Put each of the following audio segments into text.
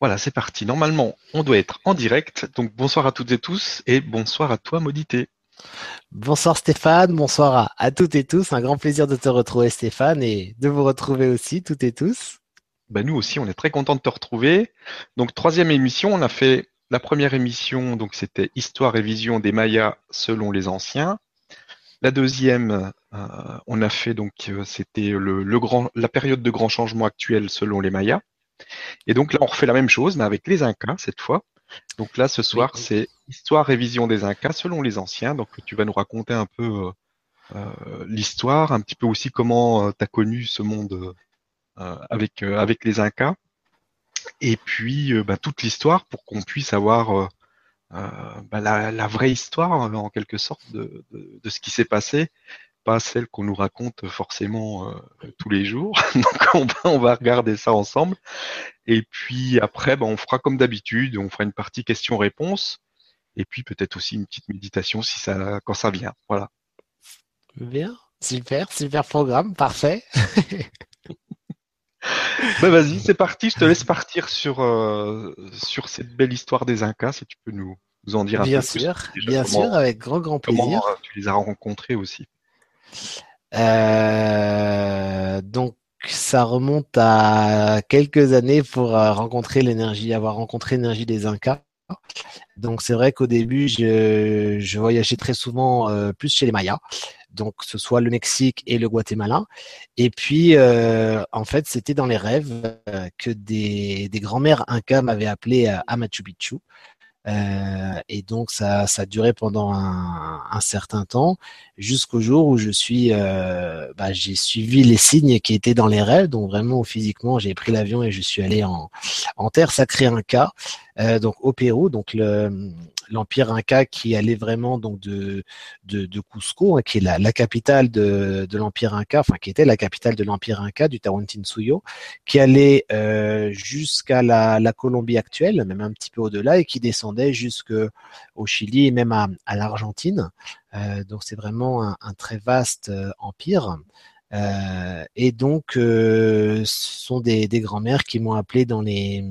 Voilà, c'est parti. Normalement, on doit être en direct. Donc bonsoir à toutes et tous et bonsoir à toi, Modité. Bonsoir Stéphane, bonsoir à, à, toutes et tous. Un grand plaisir de te retrouver Stéphane et de vous retrouver aussi toutes et tous. Ben, nous aussi, on est très content de te retrouver. Donc troisième émission, on a fait la première émission, donc c'était Histoire et vision des Mayas selon les anciens. La deuxième, euh, on a fait donc euh, c'était le, le, grand, la période de grand changement actuel selon les Mayas. Et donc là, on refait la même chose, mais avec les Incas cette fois. Donc là, ce soir, c'est histoire révision des Incas selon les anciens. Donc tu vas nous raconter un peu euh, euh l'histoire, un petit peu aussi comment tu as connu ce monde euh, avec, avec les Incas. Et puis bah, toute l'histoire pour qu'on puisse avoir bah, la, la, vraie histoire en quelque sorte de, de, de ce qui s'est passé pas celle qu'on nous raconte forcément euh, tous les jours. Donc on va, on va, regarder ça ensemble. Et puis après, ben, on fera comme d'habitude, on fera une partie questions-réponses. Et puis peut-être aussi une petite méditation si ça, quand ça vient. Voilà. Bien, super, super programme, parfait. ben vas-y, c'est parti. Je te laisse partir sur euh, sur cette belle histoire des Incas, si tu peux nous, nous en dire un bien peu sûr, plus. Bien sûr, bien sûr, avec grand grand plaisir. Comment euh, tu les as rencontrés aussi. Euh, donc ça remonte à quelques années pour euh, rencontrer l'énergie, avoir rencontré l'énergie des Incas. Donc c'est vrai qu'au début, je, voyageais très souvent euh, plus chez les Mayas, donc ce soit le Mexique et le Guatemala. Et puis en fait, c'était dans les rêves que des, des grands-mères Incas m'avaient appelé à Machu Picchu. Euh, et donc ça, ça a duré pendant un, un certain temps, jusqu'au jour où je suis, euh, bah, j'ai suivi les signes qui étaient dans les rêves. Donc vraiment physiquement, j'ai pris l'avion et je suis allé en, en terre sacrée Inca, euh, donc au Pérou. Donc le, l'empire Inca qui allait vraiment donc de de, Cusco, hein, qui est la, capitale de, de l'empire Inca, enfin qui était la capitale de l'empire Inca du Tawantinsuyo, qui allait euh, jusqu'à la, la Colombie actuelle, même un petit peu au-delà, et qui descendait jusqu'au Chili et même à, à l'Argentine. Euh, donc c'est vraiment un, très vaste euh, empire. Et donc, ce sont des, des grands-mères qui m'ont appelé dans les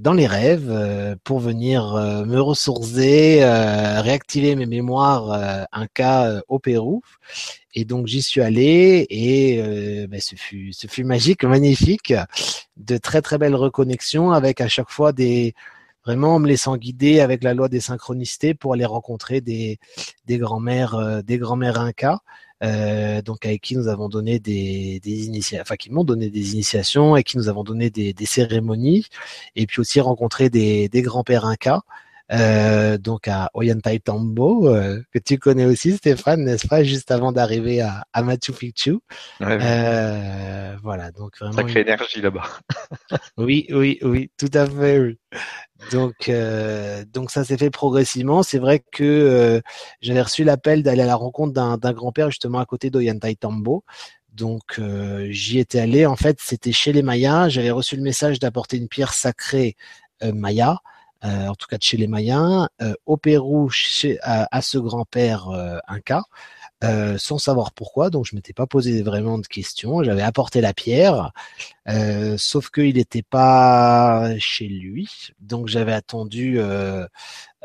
dans les rêves euh, pour venir euh, me ressourcer, réactiver mes mémoires un cas au Pérou. Et donc j'y suis allé et ben, ce fut ce fut magique, magnifique, de très très belles reconnexions avec à chaque fois des vraiment me laissant guider avec la loi des synchronicités pour aller rencontrer des des grands-mères des grands-mères incas euh, donc avec qui nous avons donné des, des initiations, enfin qui m'ont donné des initiations et qui nous avons donné des, des cérémonies, et puis aussi rencontrer des, des grands-pères incas. Euh, donc à Ollantaytambo, euh, que tu connais aussi Stéphane, n'est-ce pas, juste avant d'arriver à, à, Machu Picchu. Ouais, euh, voilà, donc vraiment. Sacrée une... énergie là-bas. oui, oui, oui, tout à fait. Donc, euh, donc ça s'est fait progressivement. C'est vrai que euh, j'avais reçu l'appel d'aller à la rencontre d'un grand-père justement à côté d'Ollantaytambo. Donc euh, j'y étais allé. En fait, c'était chez les Mayas. J'avais reçu le message d'apporter une pierre sacrée Maya. Euh, en tout cas de chez les euh, au Pérou à, à ce grand-père euh, sans savoir pourquoi, donc je m'étais pas posé vraiment de questions. J'avais apporté la pierre, sauf qu'il n'était pas chez lui, donc j'avais attendu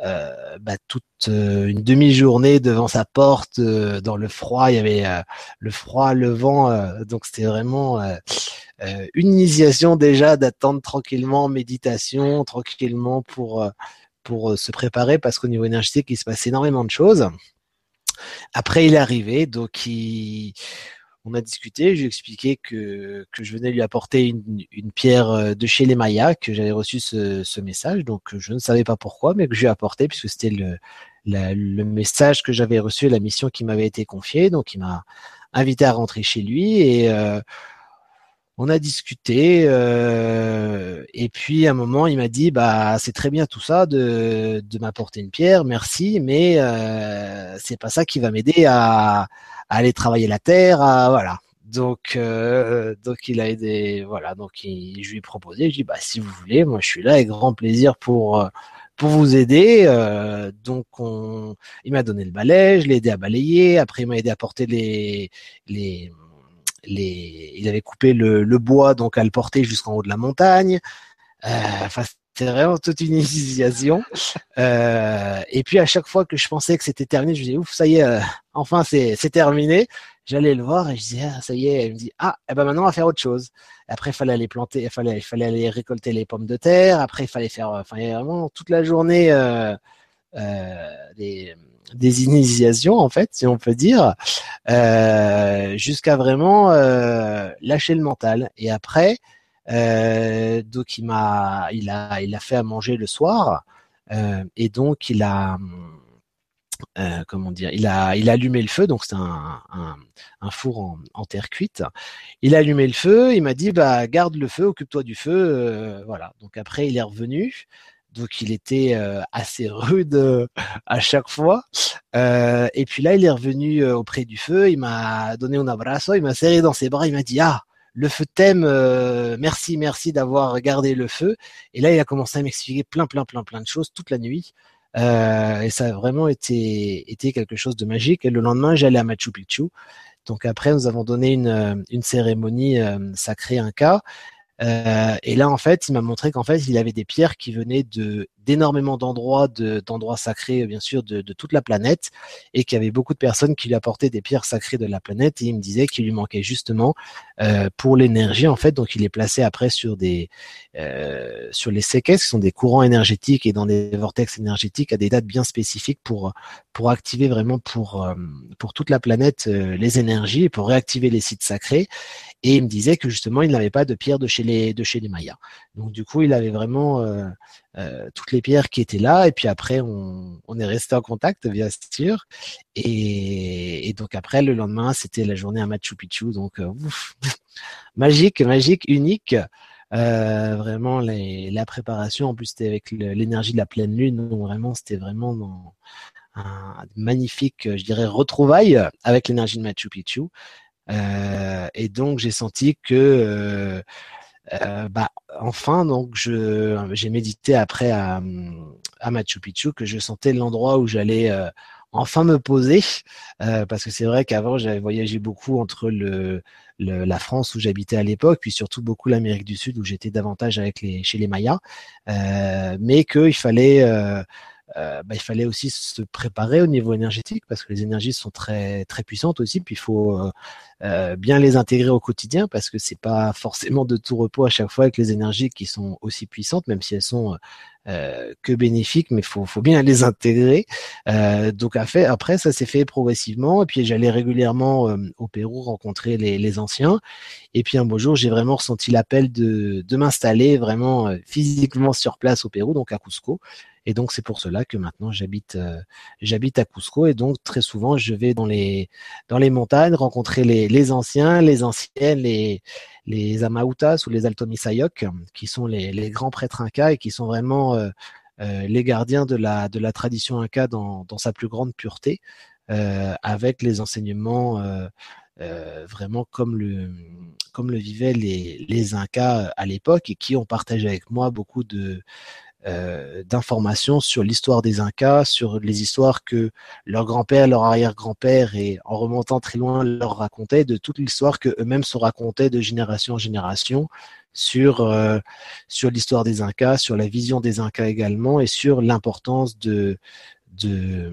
bah, toute une demi-journée devant sa porte dans le froid. Il y avait le froid, le vent, donc c'était vraiment euh, une initiation déjà d'attendre tranquillement, méditation, tranquillement pour euh, pour euh, se préparer parce qu'au niveau énergétique il se passe énormément de choses. Après il est arrivé, donc on a discuté, je lui ai expliqué que, que je venais lui apporter une, une pierre de chez les Mayas, que j'avais reçu ce, message, donc je ne savais pas pourquoi, mais que je lui ai apporté puisque c'était le, le message que j'avais reçu, la mission qui m'avait été confiée, donc il m'a invité à rentrer chez lui et euh, on a discuté euh, et puis à un moment il m'a dit bah c'est très bien tout ça de, m'apporter une pierre merci mais euh, c'est pas ça qui va m'aider à, aller travailler la terre voilà. Donc euh, donc il a aidé voilà donc il, je lui ai proposé je dis bah si vous voulez moi je suis là avec grand plaisir pour pour vous aider euh, donc on il m'a donné le balai je l'ai aidé à balayer après il m'a aidé à porter les les, il avait coupé le, bois donc à le porter jusqu'en haut de la montagne. Enfin, c'est vraiment toute une initiation. Euh, et puis à chaque fois que je pensais que c'était terminé, je me disais ouf, ça y est, euh, enfin c'est terminé. J'allais le voir et je disais ah, ça y est. Il me dit ah, eh ben maintenant on va faire autre chose. Après il fallait aller planter, il fallait aller récolter les pommes de terre. Après il fallait faire, enfin il y vraiment toute la journée euh, euh des des initiations en fait, si on peut dire, euh, jusqu'à vraiment euh, lâcher le mental. Et après, euh, donc il m'a, il a, il fait à manger le soir, euh, et donc il a, euh, comment dire, il a, il a allumé le feu, donc c'est un, un, four en, terre cuite. Il a allumé le feu, il m'a dit bah garde le feu, occupe-toi du feu, euh, voilà. Donc après il est revenu. Donc il était euh, assez rude à chaque fois. Euh, et puis là, il est revenu auprès du feu. Il m'a donné un abrazo, il m'a serré dans ses bras. Il m'a dit ah le feu t'aime, euh, merci, merci d'avoir gardé le feu. Et là, il a commencé à m'expliquer plein, plein, plein, plein de choses toute la nuit. Euh, et ça a vraiment été, quelque chose de magique. Et le lendemain, j'allais à Machu Picchu. Donc après, nous avons donné une, une cérémonie euh, sacrée Inca. Euh, et là, en fait, il m'a montré qu'en fait, il avait des pierres qui venaient de d'énormément d'endroits, d'endroits sacrés, bien sûr, de, de, toute la planète, et qu'il y avait beaucoup de personnes qui lui apportaient des pierres sacrées de la planète. Et il me disait qu'il lui manquait justement euh, pour l'énergie, en fait. Donc, il est placé après sur des euh, sur les séquestres, qui sont des courants énergétiques et dans des vortex énergétiques à des dates bien spécifiques pour pour activer vraiment pour euh, pour toute la planète euh, les énergies et pour réactiver les sites sacrés. Et il me disait que justement, il n'avait pas de pierres de chez les de Mayas. Donc du coup, il avait vraiment euh, euh, toutes les pierres qui étaient là. Et puis après, on, est resté en contact, bien sûr. Et, donc après, le lendemain, c'était la journée à Machu Picchu. Donc euh, magique, magique, unique. Vraiment la préparation. En plus, c'était avec l'énergie de la pleine lune. Donc vraiment, c'était vraiment un magnifique, je dirais, retrouvaille avec l'énergie de Machu Picchu. Euh, et donc j'ai senti que euh, euh, bah, enfin, donc je j'ai médité après à, Machu Picchu que je sentais l'endroit où j'allais enfin me poser. Parce que c'est vrai qu'avant j'avais voyagé beaucoup entre le, le la France où j'habitais à l'époque puis surtout beaucoup l'Amérique du Sud où j'étais davantage avec les chez les Mayas. Mais qu'il fallait euh, bah, il fallait aussi se préparer au niveau énergétique parce que les énergies sont très très puissantes aussi. Puis il faut euh, euh, bien les intégrer au quotidien parce que c'est pas forcément de tout repos à chaque fois avec les énergies qui sont aussi puissantes, même si elles sont que bénéfiques, mais faut faut bien les intégrer. Donc après ça s'est fait progressivement et puis j'allais régulièrement au Pérou rencontrer les, les, anciens. Et puis un beau jour j'ai vraiment ressenti l'appel de de m'installer vraiment physiquement sur place au Pérou, donc à Cusco. Et donc c'est pour cela que maintenant j'habite euh, j'habite à Cusco. Et donc très souvent je vais dans les dans les montagnes rencontrer les, les anciens, les anciennes, les les Amautas ou les Altomisayok qui sont les, les grands prêtres incas et qui sont vraiment euh, euh, les gardiens de la de la tradition inca dans dans sa plus grande pureté avec les enseignements euh, vraiment comme le comme le vivaient les, les Incas à l'époque et qui ont partagé avec moi beaucoup de euh, d'informations sur l'histoire des Incas, sur les histoires que leur grand-père, leur arrière-grand-père et en remontant très loin leur racontaient, de toute l'histoire que eux-mêmes se racontaient de génération en génération sur euh, sur l'histoire des Incas, sur la vision des Incas également et sur l'importance de de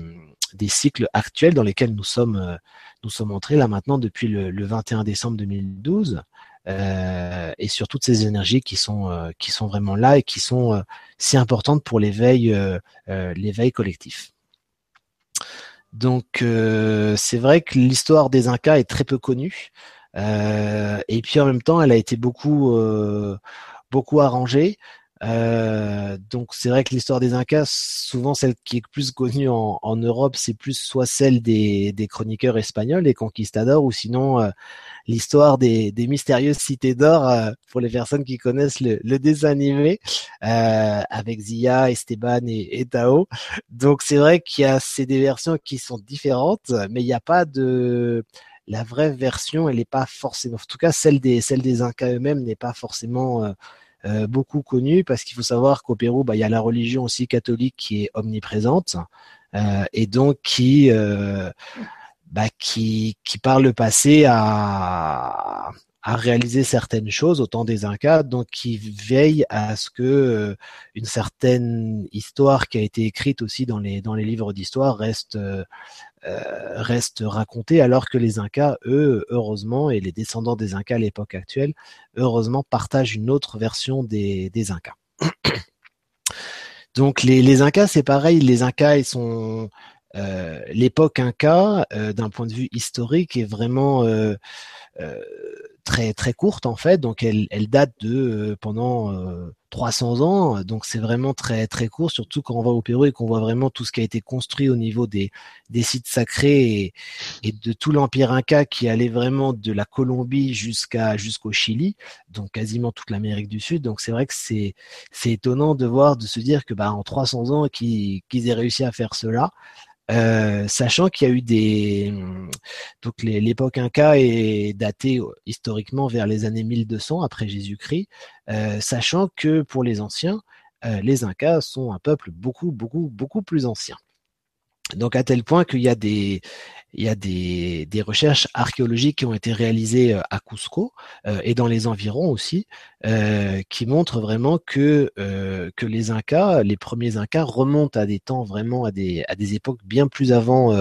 des cycles actuels dans lesquels nous sommes euh, nous sommes entrés là maintenant depuis le, le 21 décembre 2012 euh, et sur toutes ces énergies qui sont euh, qui sont vraiment là et qui sont euh, si importantes pour l'éveil l'éveil collectif. Donc c'est vrai que l'histoire des Incas est très peu connue et puis en même temps elle a été beaucoup beaucoup arrangée. Euh, donc c'est vrai que l'histoire des Incas, souvent celle qui est plus connue en, en Europe, c'est plus soit celle des, des, chroniqueurs espagnols, des conquistadors, ou sinon euh, l'histoire des, des, mystérieuses cités d'or euh, pour les personnes qui connaissent le, le dessin animé avec Zia, Esteban et, et Tao. Donc c'est vrai qu'il y a ces des versions qui sont différentes, mais il n'y a pas de la vraie version, elle n'est pas forcément, en tout cas celle des celle des Incas eux-mêmes n'est pas forcément euh, beaucoup connu parce qu'il faut savoir qu'au Pérou, bah, il y a la religion aussi catholique qui est omniprésente euh, et donc qui euh, bah, qui, par le passé a à réaliser certaines choses au temps des Incas, donc qui veillent à ce que une certaine histoire qui a été écrite aussi dans les dans les livres d'histoire reste reste racontée, alors que les Incas, eux, heureusement, et les descendants des Incas à l'époque actuelle, heureusement, partagent une autre version des, des Incas. Donc les, les Incas, c'est pareil, les Incas, ils sont euh, l'époque Inca, euh, d'un point de vue historique, est vraiment euh, très très courte en fait. Donc elle, elle date de pendant 300 ans. Donc c'est vraiment très très court, surtout quand on va au Pérou et qu'on voit vraiment tout ce qui a été construit au niveau des, des sites sacrés et, de tout l'empire Inca qui allait vraiment de la Colombie jusqu'à jusqu'au Chili, donc quasiment toute l'Amérique du Sud. Donc c'est vrai que c'est c'est étonnant de voir, de se dire que bah en 300 ans qu'ils qu'ils aient réussi à faire cela. Euh, sachant qu'il y a eu des donc l'époque Inca est datée historiquement vers les années 1200 après Jésus-Christ, euh, sachant que pour les anciens, euh, les Incas sont un peuple beaucoup beaucoup beaucoup plus ancien. Donc à tel point qu'il y a des recherches archéologiques qui ont été réalisées euh, à Cusco euh, et dans les environs aussi, euh, qui montrent vraiment que les Incas, les premiers Incas, remontent à des temps vraiment à des époques bien plus avant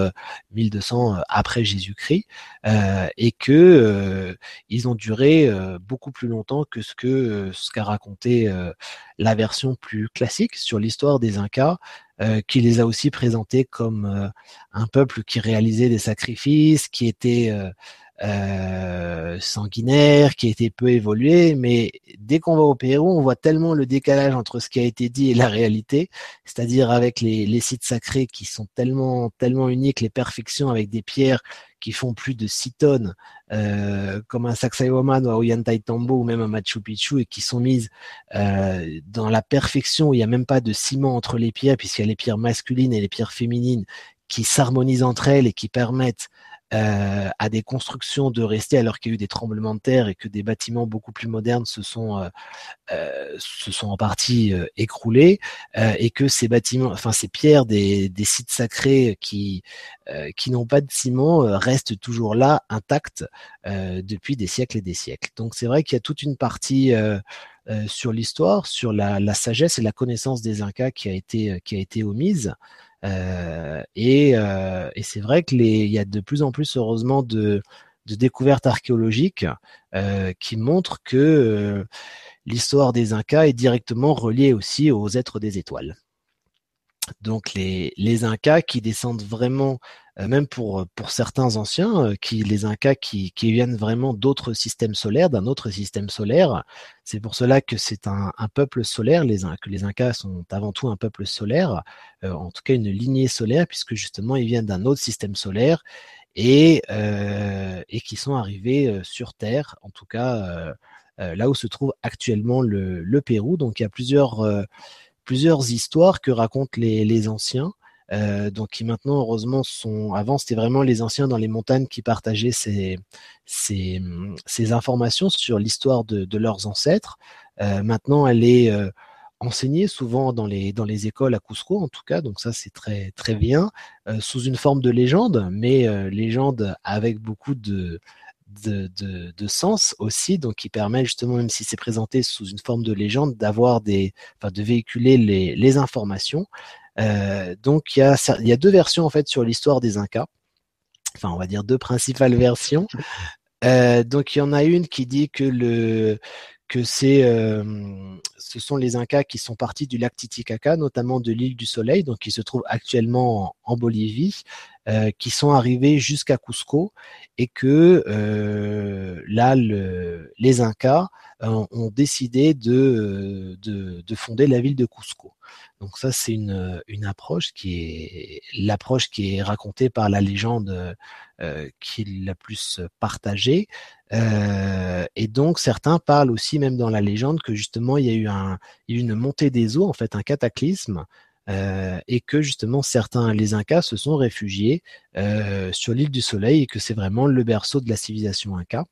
1200 après Jésus-Christ et que ils ont duré beaucoup plus longtemps que ce que ce qu'a raconté la version plus classique sur l'histoire des Incas qui les a aussi présentés comme euh, un peuple qui réalisait des sacrifices, qui était euh, sanguinaire, qui était peu évolué, mais dès qu'on va au Pérou, on voit tellement le décalage entre ce qui a été dit et la réalité, c'est-à-dire avec les, les, sites sacrés qui sont tellement tellement uniques, les perfections avec des pierres qui font plus de 6 tonnes, euh, comme un Sacsayhuaman ou un Ollantaytambo ou même un Machu Picchu, et qui sont mises euh, dans la perfection, où il n'y a même pas de ciment entre les pierres, puisqu'il y a les pierres masculines et les pierres féminines qui s'harmonisent entre elles et qui permettent euh, à des constructions de rester alors qu'il y a eu des tremblements de terre et que des bâtiments beaucoup plus modernes se sont euh, euh se sont en partie euh, écroulés euh, et que ces bâtiments, enfin ces pierres des, des sites sacrés qui qui n'ont pas de ciment restent toujours là intactes depuis des siècles et des siècles. Donc c'est vrai qu'il y a toute une partie sur l'histoire, sur la, la, sagesse et la connaissance des Incas qui a été qui a été omise. Euh, et, euh, et c'est vrai que les, il y a de plus en plus, heureusement, de, de découvertes archéologiques euh, qui montrent que euh, l'histoire des Incas est directement reliée aussi aux êtres des étoiles. Donc les, Incas qui descendent vraiment euh, même pour, pour certains anciens, euh, qui, les Incas qui, viennent vraiment d'autres systèmes solaires, d'un autre système solaire. C'est pour cela que c'est un, peuple solaire, les, que les Incas sont avant tout un peuple solaire, euh, en tout cas une lignée solaire, puisque justement ils viennent d'un autre système solaire et, euh, qui sont arrivés sur Terre, en tout cas euh, là où se trouve actuellement le, le Pérou. Donc il y a plusieurs, plusieurs histoires que racontent les, les anciens. Euh, donc qui maintenant heureusement sont. Avant c'était vraiment les anciens dans les montagnes qui partageaient ces, ces, ces informations sur l'histoire de, de, leurs ancêtres. Euh, maintenant elle est euh, enseignée souvent dans les dans les écoles à Cusco en tout cas. Donc ça c'est très très bien euh, sous une forme de légende, mais euh, légende avec beaucoup de de, de, de, sens aussi, donc qui permet justement, même si c'est présenté sous une forme de légende, d'avoir des, enfin, de véhiculer les, les informations. Euh, donc il y, a, il y a deux versions en fait sur l'histoire des Incas. Enfin, on va dire deux principales versions. Euh, donc il y en a une qui dit que le que c'est euh, ce sont les Incas qui sont partis du lac Titicaca, notamment de l'île du Soleil, donc qui se trouve actuellement en, Bolivie, euh, qui sont arrivés jusqu'à Cusco et que euh, là le, les Incas euh, ont décidé de, de, de, fonder la ville de Cusco. Donc ça, c'est une, une approche qui est l'approche qui est racontée par la légende euh, qui est la plus partagée. Euh, et donc certains parlent aussi, même dans la légende, que justement il y a eu, une montée des eaux, en fait un cataclysme, euh, et que justement certains, les Incas, se sont réfugiés euh, sur l'île du Soleil et que c'est vraiment le berceau de la civilisation Inca.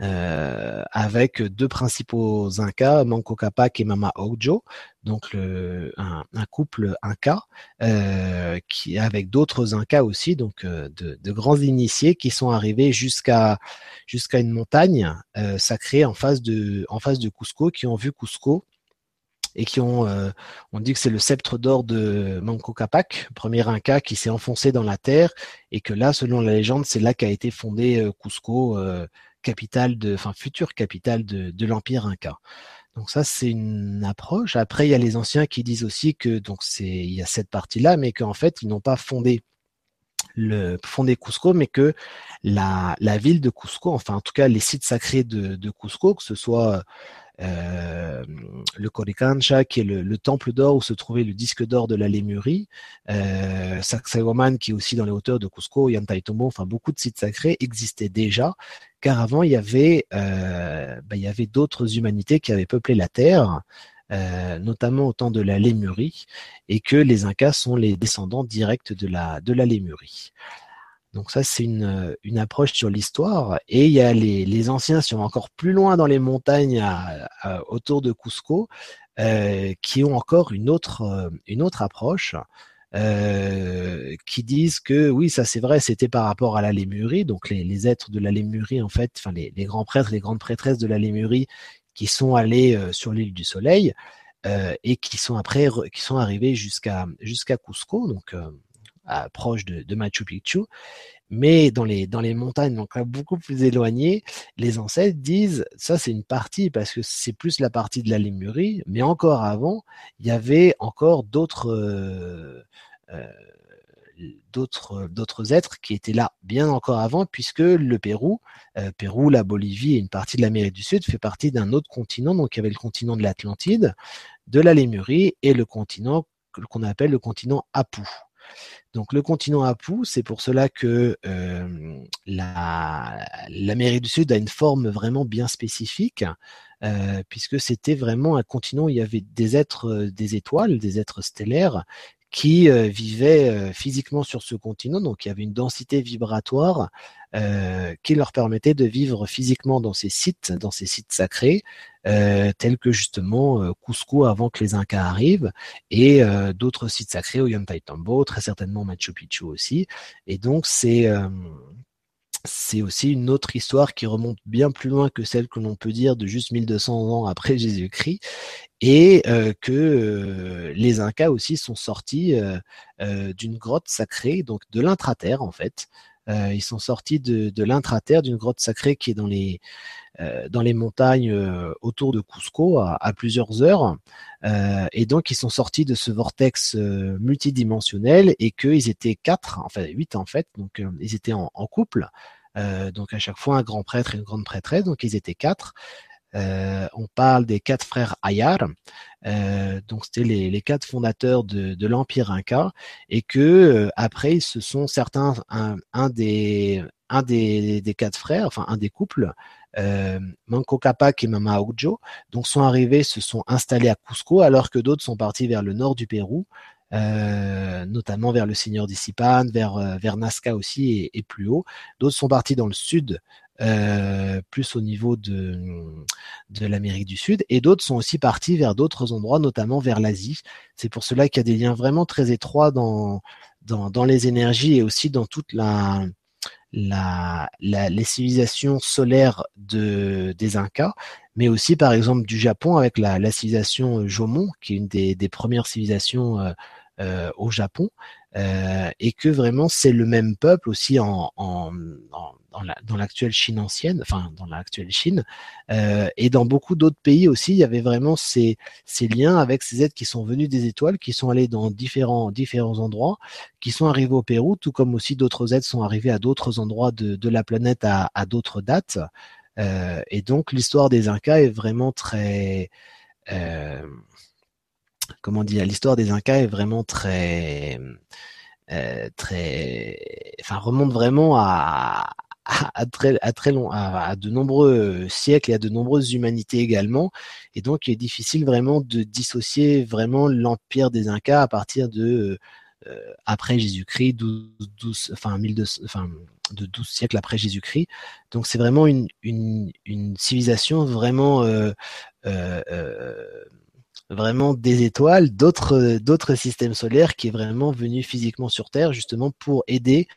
Euh, avec deux principaux Incas, Manco Capac et Mama Ojo, donc le, un, couple Inca, euh, qui avec d'autres Incas aussi, donc euh, de, de, grands initiés qui sont arrivés jusqu'à jusqu'à une montagne euh, sacrée en face de en face de Cusco, qui ont vu Cusco et qui ont, euh, on dit que c'est le sceptre d'or de Manco Capac, premier Inca qui s'est enfoncé dans la terre, et que là, selon la légende, c'est là qu'a été fondé euh, Cusco, euh, capitale de, enfin future capitale de, l'empire Inca. Donc ça, c'est une approche. Après, il y a les anciens qui disent aussi que donc c'est, il y a cette partie-là, mais qu'en fait, ils n'ont pas fondé le fondé Cusco, mais que la, la ville de Cusco, enfin en tout cas les sites sacrés de, de Cusco, que ce soit euh, le Coricancha, qui est le, temple d'or où se trouvait le disque d'or de la Lémurie, euh, Sacsayhuaman, qui est aussi dans les hauteurs de Cusco, Yantaitomo, enfin beaucoup de sites sacrés existaient déjà, car avant il y avait, euh, y avait d'autres humanités qui avaient peuplé la terre, euh, notamment au temps de la Lémurie, et que les Incas sont les descendants directs de la, de la Lémurie. Donc ça, c'est une, une approche sur l'histoire. Et il y a les, les anciens, si on va encore plus loin dans les montagnes autour de Cusco, euh, qui ont encore une autre, euh, une autre approche. Euh, qui disent que oui, ça c'est vrai, c'était par rapport à la Lémurie, donc les, les, êtres de la Lémurie en fait, enfin les, les, grands prêtres, les grandes prêtresses de la Lémurie qui sont allés euh, sur l'île du Soleil euh, et qui sont après qui sont arrivés jusqu'à jusqu'à Cusco, donc proche de, Machu Picchu, mais dans les, montagnes, donc beaucoup plus éloignées, les ancêtres disent, ça c'est une partie, parce que c'est plus la partie de la Lémurie, mais encore avant, il y avait encore d'autres... Euh, euh, d'autres d'autres êtres qui étaient là bien encore avant puisque le Pérou euh, Pérou la Bolivie et une partie de l'Amérique du Sud fait partie d'un autre continent. Donc il y avait le continent de l'Atlantide de la Lémurie et le continent qu'on appelle le continent Apu donc le continent Apu, c'est pour cela que euh, l'Amérique du Sud a une forme vraiment bien spécifique, euh, puisque c'était vraiment un continent où il y avait des êtres, euh, des étoiles, des êtres stellaires qui euh, vivaient euh, physiquement sur ce continent, donc il y avait une densité vibratoire euh, qui leur permettait de vivre physiquement dans ces sites, dans ces sites sacrés, tels que justement Cusco avant que les Incas arrivent, et d'autres sites sacrés, Ollantaytambo, très certainement Machu Picchu aussi. Et donc c'est c'est aussi une autre histoire qui remonte bien plus loin que celle que l'on peut dire de juste 1200 ans après Jésus-Christ et euh, que euh, les Incas aussi sont sortis euh, d'une grotte sacrée, donc de l'intraterre en fait. Ils sont sortis de, de l'intraterre, d'une grotte sacrée qui est dans les dans les montagnes autour de Cusco à, à plusieurs heures. et donc ils sont sortis de ce vortex multidimensionnel et qu'ils étaient quatre, enfin huit en fait, donc ils étaient en, en couple. donc à chaque fois un grand prêtre et une grande prêtresse, donc ils étaient quatre. Euh, on parle des quatre frères Ayar, euh, donc c'était les, quatre fondateurs de, l'empire Inca, et que euh, après ce sont certains un, des quatre frères, enfin un des couples, Manco Capac et Mama Ojo, donc sont arrivés, se sont installés à Cusco, alors que d'autres sont partis vers le nord du Pérou, euh, notamment vers le Seigneur d'Issipan, vers, euh, vers Nazca aussi et, plus haut. D'autres sont partis dans le sud euh, plus au niveau de, de l'Amérique du Sud, et d'autres sont aussi partis vers d'autres endroits, notamment vers l'Asie. C'est pour cela qu'il y a des liens vraiment très étroits dans, dans, dans les énergies et aussi dans toute la, la, la, les civilisations solaires de, des Incas, mais aussi par exemple du Japon avec la, la civilisation Jomon, qui est une des, des premières civilisations euh, euh, au Japon, euh, et que vraiment c'est le même peuple aussi en, dans l'actuelle Chine ancienne, enfin dans l'actuelle Chine, euh, et dans beaucoup d'autres pays aussi, il y avait vraiment ces, ces liens avec ces êtres qui sont venus des étoiles, qui sont allés dans différents, différents endroits, qui sont arrivés au Pérou, tout comme aussi d'autres êtres sont arrivés à d'autres endroits de, de la planète à, d'autres dates. Et donc l'histoire des Incas est vraiment très euh, comment dire, l'histoire des Incas est vraiment très, euh, très, enfin remonte vraiment à, à, très, à très long, à, de nombreux siècles et à de nombreuses humanités également. Et donc, il est difficile vraiment de dissocier vraiment l'empire des Incas à partir de après Jésus-Christ, 12, 12, enfin, 1200, enfin, de 12 siècles après Jésus-Christ. Donc c'est vraiment une, une, une, civilisation vraiment euh, euh, vraiment des étoiles, d'autres d'autres systèmes solaires qui est vraiment venu physiquement sur Terre justement pour aider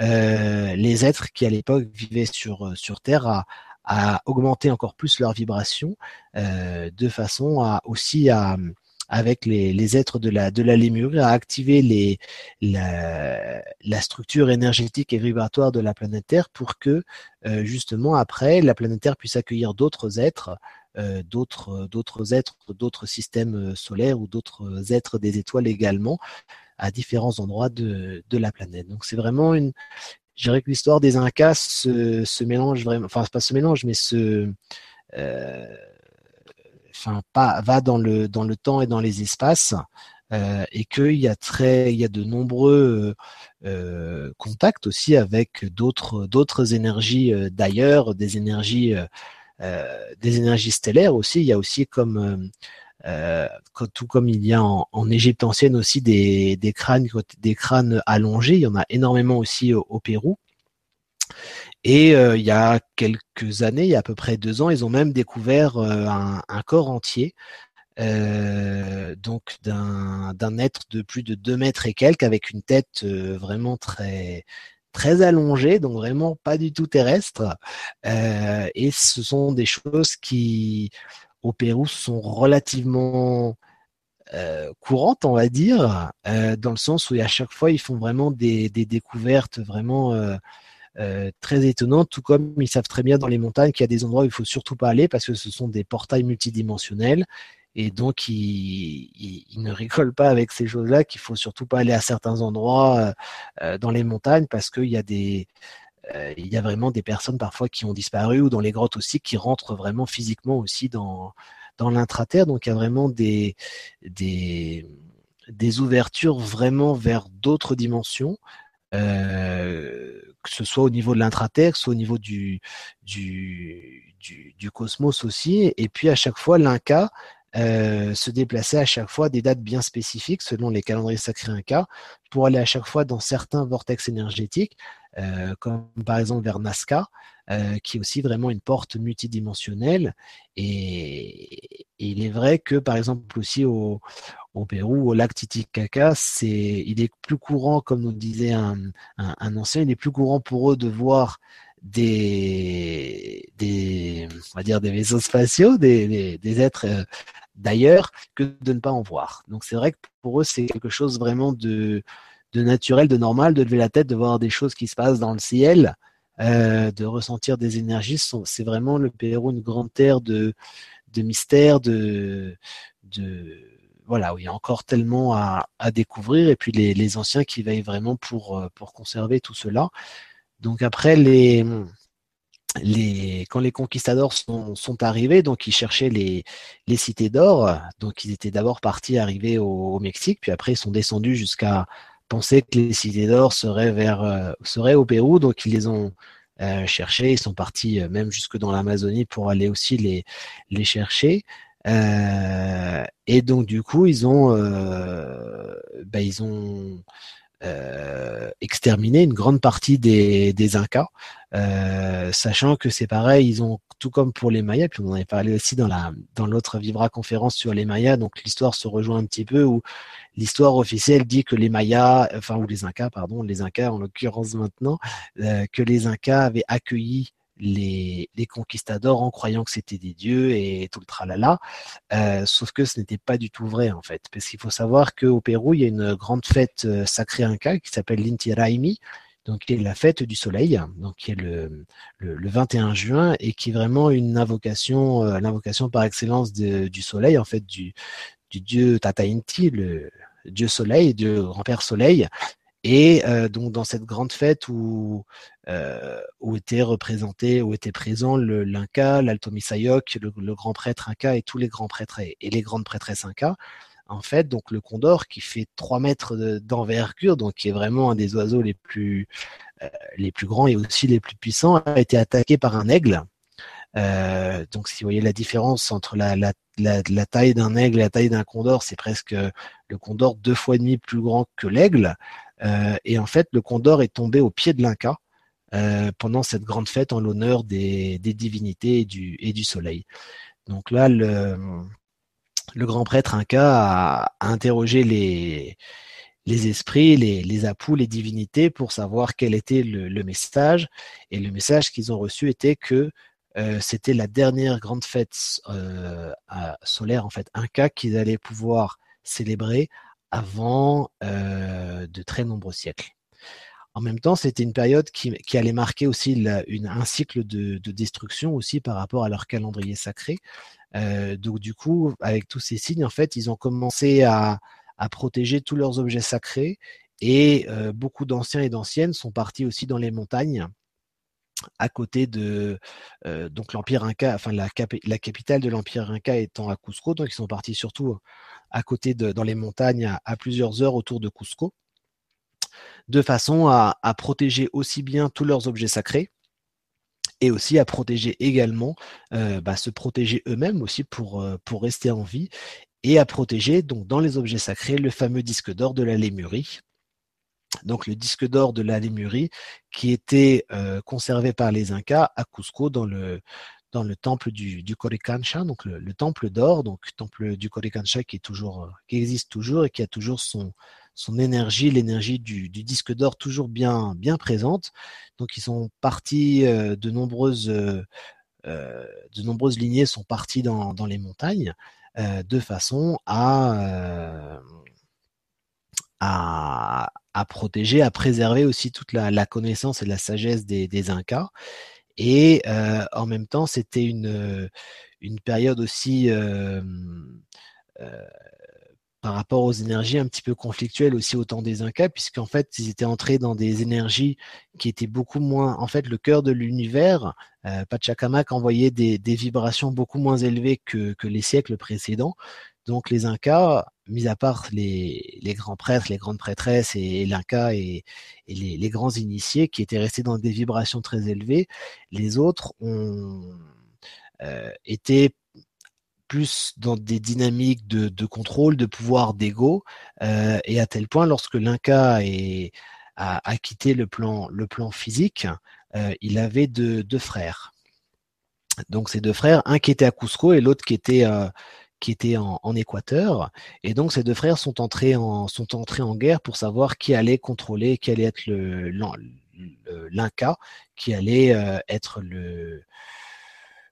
euh, les êtres qui à l'époque vivaient sur sur Terre à, augmenter encore plus leur vibration euh, de façon à aussi à avec les, les êtres de la de la Lémurie à activer les la, structure énergétique et vibratoire de la planète Terre pour que euh, justement après la planète Terre puisse accueillir d'autres êtres euh, d'autres d'autres êtres, d'autres systèmes euh, solaires ou d'autres êtres des étoiles également à différents endroits de, de la planète. Donc c'est vraiment une, je dirais que l'histoire des Incas se, se, mélange vraiment, enfin pas se mélange, mais se, euh, enfin pas va dans le dans le temps et dans les espaces. Euh, et qu'il y a très, il y a de nombreux euh, contacts aussi avec d'autres d'autres énergies d'ailleurs, des énergies euh, des énergies stellaires aussi. Il y a aussi comme euh, euh, tout comme il y a en, Égypte ancienne aussi des, crânes des crânes allongés. Il y en a énormément aussi au, Pérou. Et il y a quelques années, il y a à peu près deux ans, ils ont même découvert un, corps entier, euh, donc d'un être de plus de deux mètres et quelques, avec une tête vraiment très très allongé, donc vraiment pas du tout terrestre. Euh, et ce sont des choses qui, au Pérou, sont relativement euh, courantes, on va dire, euh, dans le sens où à chaque fois, ils font vraiment des, des découvertes vraiment très étonnantes, tout comme ils savent très bien dans les montagnes qu'il y a des endroits où il faut surtout pas aller parce que ce sont des portails multidimensionnels et donc il, ne rigole pas avec ces choses-là qu'il faut surtout pas aller à certains endroits euh, euh, dans les montagnes parce qu'il y a des euh, il y a vraiment des personnes parfois qui ont disparu ou dans les grottes aussi qui rentrent vraiment physiquement aussi dans dans l'intraterre donc il y a vraiment des des des ouvertures vraiment vers d'autres dimensions que ce soit au niveau de l'intraterre, soit au niveau du, du, du, du, cosmos aussi. Et puis à chaque fois, l'Inca euh, se déplacer à chaque fois des dates bien spécifiques selon les calendriers sacrés Inca pour aller à chaque fois dans certains vortex énergétiques, euh, comme par exemple vers Nazca, euh, qui est aussi vraiment une porte multidimensionnelle. Et, il est vrai que par exemple aussi au, au Pérou, au lac Titicaca, c'est, il est plus courant, comme nous disait un, un, un ancien, il est plus courant pour eux de voir des, des, on va dire des vaisseaux spatiaux, des, des, êtres d'ailleurs que de ne pas en voir. Donc c'est vrai que pour eux, c'est quelque chose vraiment de, de naturel, de normal, de lever la tête, de voir des choses qui se passent dans le ciel, euh, de ressentir des énergies. C'est vraiment le Pérou, une grande terre de, de mystère, de, de voilà, où il y a encore tellement à, à découvrir, et puis les, les anciens qui veillent vraiment pour, euh, pour conserver tout cela. Donc après, les, les, quand les conquistadors sont, arrivés, donc ils cherchaient les, les cités d'or. Donc ils étaient d'abord partis arriver au, Mexique, puis après ils sont descendus jusqu'à penser que les cités d'or seraient vers euh, seraient au Pérou. Donc ils les ont euh, cherchés. Ils sont partis euh, même jusque dans l'Amazonie pour aller aussi les les chercher. Euh, et donc du coup ils ont bah, ils ont euh, exterminer une grande partie des, des Incas, euh, sachant que c'est pareil, ils ont tout comme pour les Mayas, puis on en avait parlé aussi dans la dans l'autre Vibra conférence sur les Mayas, donc l'histoire se rejoint un petit peu où l'histoire officielle dit que les Mayas, enfin ou les Incas, pardon, les Incas en l'occurrence maintenant, euh, que les Incas avaient accueilli les, les conquistadors en croyant que c'était des dieux et tout le tralala. Euh, sauf que ce n'était pas du tout vrai en fait. Parce qu'il faut savoir qu'au Pérou, il y a une grande fête euh, sacrée inca qui s'appelle l'Inti Raimi, donc qui est la fête du soleil, donc qui est le, le, le 21 juin et qui est vraiment une invocation, euh, l'invocation par excellence du soleil, en fait du, du dieu Tata Inti, le dieu soleil, dieu grand-père soleil, et euh, donc dans cette grande fête où, euh, où était représenté, où était présent l'Inca, l'Alto Misayok, le, le, grand prêtre Inca et tous les grands prêtres et, les grandes prêtresses Inca, en fait, donc le condor qui fait 3 mètres d'envergure, donc qui est vraiment un des oiseaux les plus, euh, les plus grands et aussi les plus puissants, a été attaqué par un aigle. donc si vous voyez la différence entre la, la, la, taille d'un aigle et la taille d'un condor, c'est presque le condor deux fois et demi plus grand que l'aigle. Et en fait, le condor est tombé au pied de l'Inca. pendant cette grande fête en l'honneur des, divinités et du, soleil. Donc là, le, grand prêtre Inca a, interrogé les, esprits, les, les apous, les divinités pour savoir quel était le, message. Et le message qu'ils ont reçu était que euh, c'était la dernière grande fête euh, solaire, en fait, Inca, qu'ils allaient pouvoir célébrer avant euh, de très nombreux siècles. En même temps, c'était une période qui, allait marquer aussi un cycle de, de, destruction aussi par rapport à leur calendrier sacré. Euh, donc du coup, avec tous ces signes, en fait, ils ont commencé à, protéger tous leurs objets sacrés et euh, beaucoup d'anciens et d'anciennes sont partis aussi dans les montagnes à côté de donc l'empire inca, enfin la, capitale de l'empire inca étant à Cusco, donc ils sont partis surtout à côté dans les montagnes à, plusieurs heures autour de Cusco, de façon à, protéger aussi bien tous leurs objets sacrés et aussi à protéger également, euh, bah, se protéger eux-mêmes aussi pour, euh, pour rester en vie et à protéger donc dans les objets sacrés le fameux disque d'or de la Lémurie. Donc le disque d'or de la Lémurie qui était euh, conservé par les Incas à Cusco dans le dans le temple du, du Coricancha, donc le, le temple d'or, donc temple du Coricancha qui toujours qui existe toujours et qui a toujours son énergie, l'énergie du, disque d'or toujours bien, présente. Donc ils sont partis euh, de nombreuses euh, euh, de nombreuses lignées sont parties dans, les montagnes de façon à, protéger, à préserver aussi toute la, connaissance et la sagesse des, Incas. Et en même temps, c'était une, une période aussi par rapport aux énergies un petit peu conflictuelles aussi au temps des Incas, puisqu'en fait, ils étaient entrés dans des énergies qui étaient beaucoup moins, en fait, le cœur de l'univers, Pachacamac envoyait des, des, vibrations beaucoup moins élevées que, que, les siècles précédents. Donc les Incas, mis à part les, grands prêtres, les grandes prêtresses et, l'Inca et, les, grands initiés qui étaient restés dans des vibrations très élevées, les autres ont euh, été plus dans des dynamiques de, contrôle, de pouvoir, d'ego, euh, et à tel point, lorsque l'Inca a, quitté le plan, physique, euh, il avait deux, frères. Donc ces deux frères, un qui était à Cusco et l'autre qui était qui était en, Équateur. Et donc ces deux frères sont entrés en sont entrés en guerre pour savoir qui allait contrôler, qui allait être l'Inca, qui allait euh, être le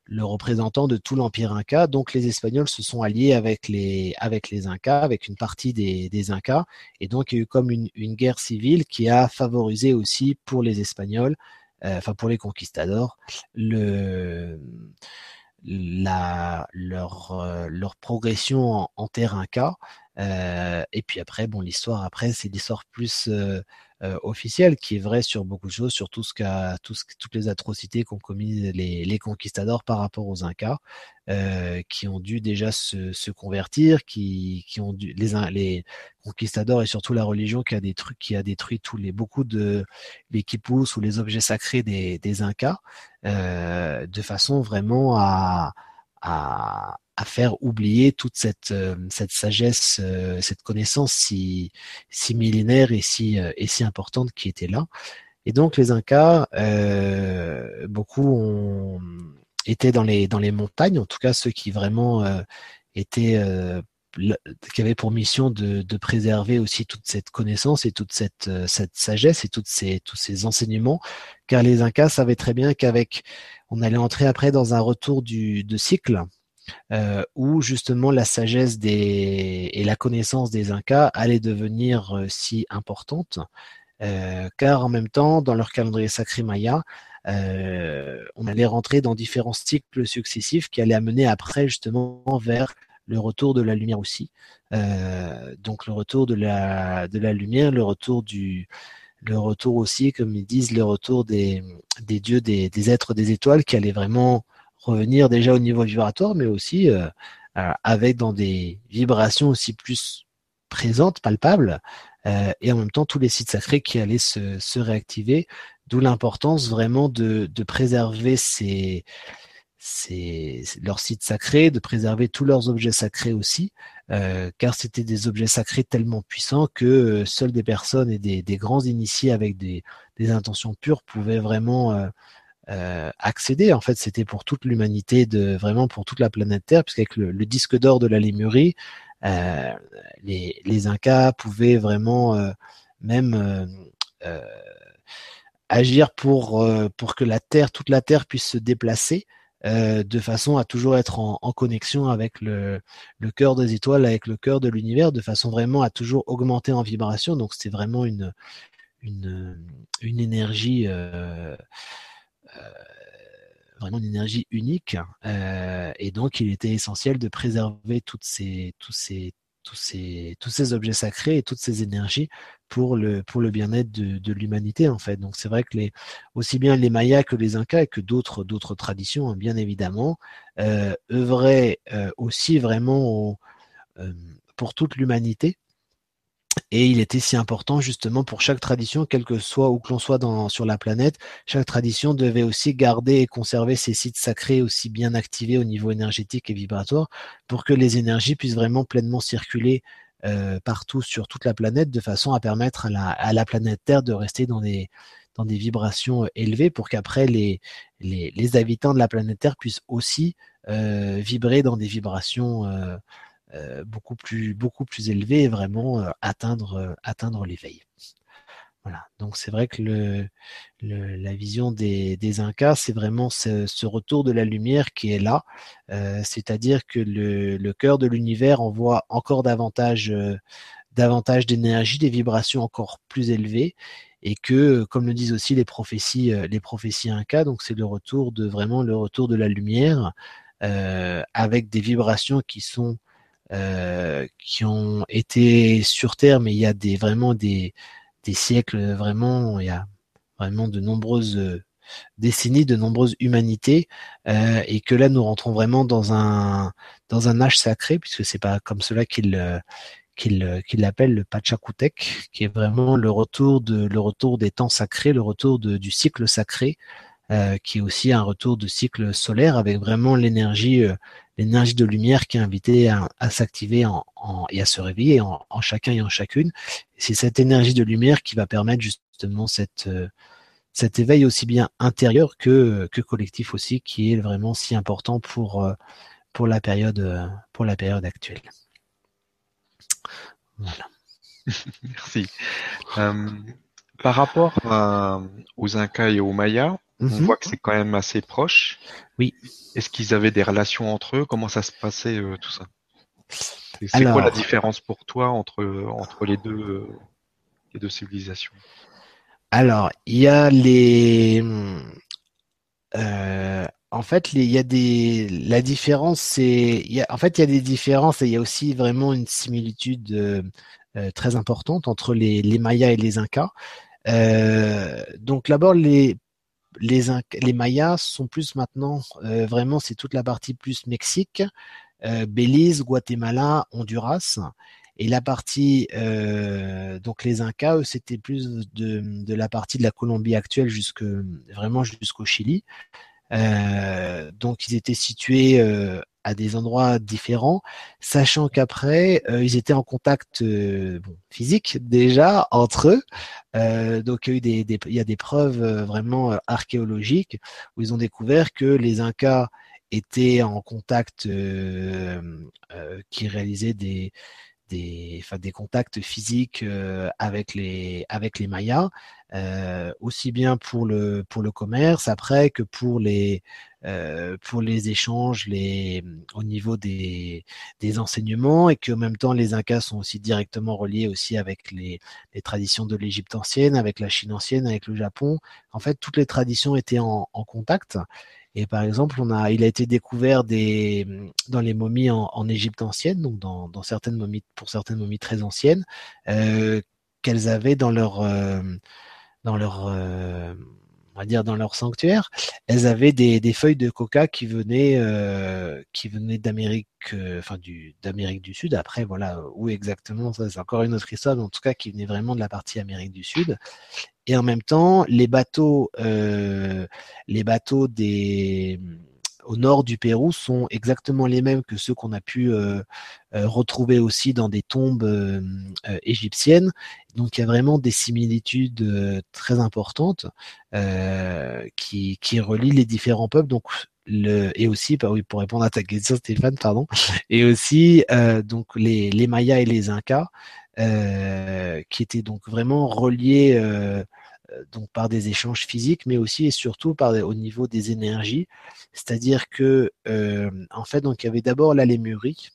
le représentant de tout l'empire inca. Donc les Espagnols se sont alliés avec les, avec les Incas, avec une partie des, des Incas. Et donc il y a eu comme une, une guerre civile qui a favorisé aussi pour les Espagnols, euh, enfin pour les conquistadors, le, la, leur, euh, leur progression en, en terre inca. Euh, et puis après, bon, l'histoire après, c'est l'histoire plus euh, officielle qui est vrai sur beaucoup de choses, sur tout ce qu'a, tout ce, toutes les atrocités qu'ont commis les, les, conquistadors par rapport aux Incas, euh, qui ont dû déjà se, se convertir, qui, qui, ont dû les, les conquistadors et surtout la religion qui a détruit, qui a détruit tous les beaucoup de les quipus ou les objets sacrés des, des Incas, euh, de façon vraiment à, à à faire oublier toute cette, euh, cette sagesse, euh, cette connaissance si, si millénaire et si, euh, et si importante qui était là. Et donc les Incas, beaucoup ont été dans les, dans les montagnes, en tout cas ceux qui vraiment étaient qui avaient pour mission de, de, préserver aussi toute cette connaissance et toute cette, cette sagesse et toutes ces, tous ces enseignements, car les Incas savaient très bien qu'avec, on allait entrer après dans un retour du, de cycle, euh, où justement la sagesse des, et la connaissance des Incas allait devenir euh, si importante, euh, car en même temps, dans leur calendrier sacré maya, on allait rentrer dans différents cycles successifs qui allaient amener après justement vers le retour de la lumière aussi. Donc le retour de la, de la lumière, le retour du, le retour aussi, comme ils disent, le retour des, des dieux, des, des êtres des étoiles qui allaient vraiment revenir déjà au niveau vibratoire, mais aussi euh, euh, avec dans des vibrations aussi plus présentes, palpables, euh, et en même temps tous les sites sacrés qui allaient se, se réactiver, d'où l'importance vraiment de, de préserver ces, c'est leur site sacré, de préserver tous leurs objets sacrés aussi, euh, car c'était des objets sacrés tellement puissants que seules des personnes et des, grands initiés avec des, intentions pures pouvaient vraiment euh, accéder. En fait, c'était pour toute l'humanité, de vraiment pour toute la planète Terre, puisqu'avec le, le disque d'or de la Lémurie, les, les, Incas pouvaient vraiment même agir pour, pour que la Terre, toute la Terre puisse se déplacer euh, de façon à toujours être en, connexion avec le, le cœur des étoiles, avec le cœur de l'univers, de façon vraiment à toujours augmenter en vibration. Donc c'est vraiment une, une, une énergie, euh, euh, vraiment une énergie unique. et donc il était essentiel de préserver toutes ces, tous ces, tous ces, tous ces objets sacrés et toutes ces énergies pour le, pour le bien-être de, l'humanité en fait. Donc c'est vrai que les, aussi bien les Mayas que les Incas et que d'autres d'autres traditions, hein, bien évidemment, euh, œuvraient euh, aussi vraiment euh, pour toute l'humanité et il était si important justement pour chaque tradition, quel que soit où que l'on soit sur la planète, chaque tradition devait aussi garder et conserver ses sites sacrés aussi bien activés au niveau énergétique et vibratoire pour que les énergies puissent vraiment pleinement circuler euh, partout sur toute la planète de façon à permettre à la, planète Terre de rester dans des, vibrations élevées pour qu'après les, habitants de la planète Terre puissent aussi euh, vibrer dans des vibrations euh, euh, beaucoup plus beaucoup plus élevé et vraiment euh, atteindre euh, atteindre l'éveil. Voilà. Donc c'est vrai que le, la vision des, des Incas, c'est vraiment ce, retour de la lumière qui est là, c'est-à-dire que le, le cœur de l'univers envoie encore davantage davantage d'énergie, des vibrations encore plus élevées, et que, comme le disent aussi les prophéties, les prophéties Incas, donc c'est le retour de vraiment le retour de la lumière, avec des vibrations qui sont euh, qui ont été sur Terre, mais il y a des vraiment des, siècles, vraiment, il y a vraiment de nombreuses euh, décennies, de nombreuses humanités, euh, et que là nous rentrons vraiment dans un dans un âge sacré, puisque c'est pas comme cela qu'il qu'il qu'il l'appelle le Pachacutec, qui est vraiment le retour de le retour des temps sacrés, le retour du cycle sacré, euh, qui est aussi un retour de cycle solaire avec vraiment l'énergie l'énergie de lumière qui est invitée à, s'activer et à se réveiller en, chacun et en chacune. C'est cette énergie de lumière qui va permettre justement cette, euh, cet éveil aussi bien intérieur que, que collectif aussi, qui est vraiment si important pour, euh, pour, la, période, pour la période actuelle. Voilà. Merci. Euh, par rapport aux Incas et aux Mayas, on mhm. voit que c'est quand même assez proche. Oui. Est-ce qu'ils avaient des relations entre eux? Comment ça se passait euh, tout ça? C'est quoi la différence pour toi entre, entre les, deux, euh, les deux civilisations? Alors, il y a les. Euh, en fait, il y a des. La différence, c'est. En fait, il y a des différences et il y a aussi vraiment une similitude très importante entre les, les Mayas et les Incas. donc, d'abord, les les, les Mayas sont plus maintenant, euh, vraiment, c'est toute la partie plus Mexique, euh, Belize, Guatemala, Honduras. Et la partie, euh, donc les Incas, c'était plus de, de, la partie de la Colombie actuelle jusque vraiment jusqu'au Chili. Euh, donc ils étaient situés euh, à des endroits différents, sachant qu'après euh, ils étaient en contact bon, physique déjà entre eux. donc il y a des, preuves vraiment archéologiques où ils ont découvert que les Incas étaient en contact, qui réalisaient des contacts physiques euh, avec les Mayas, euh, aussi bien pour le pour le commerce après que pour les euh, pour les échanges, les au niveau des des enseignements et qu'en même temps les Incas sont aussi directement reliés aussi avec les les traditions de l'Égypte ancienne, avec la Chine ancienne, avec le Japon. En fait, toutes les traditions étaient en, en contact et par exemple, on a, il a été découvert des, dans les momies en, en Égypte ancienne, donc dans, dans, certaines momies, pour certaines momies très anciennes, euh, qu'elles avaient dans leur, euh, dans leur, euh, on va dire dans leur sanctuaire, elles avaient des, des feuilles de coca qui venaient, euh, qui venaient d'Amérique, euh, enfin du d'Amérique du Sud. Après, voilà où exactement, ça c'est encore une autre histoire, mais en tout cas qui venait vraiment de la partie Amérique du Sud. Et en même temps, les bateaux, les bateaux des au nord du Pérou sont exactement les mêmes que ceux qu'on a pu retrouver aussi dans des tombes égyptienines. Donc il y a vraiment des similitudes très importantes qui, qui relient les différents peuples. Donc le, et aussi, bah oui, pour répondre à ta question, Stéphane, pardon, et aussi euh, donc les, Mayas et les Incas, euh, qui étaient donc vraiment reliés euh, donc par des échanges physiques, mais aussi et surtout par au niveau des énergies. C'est-à-dire que en fait, donc il y avait d'abord la Lémurie.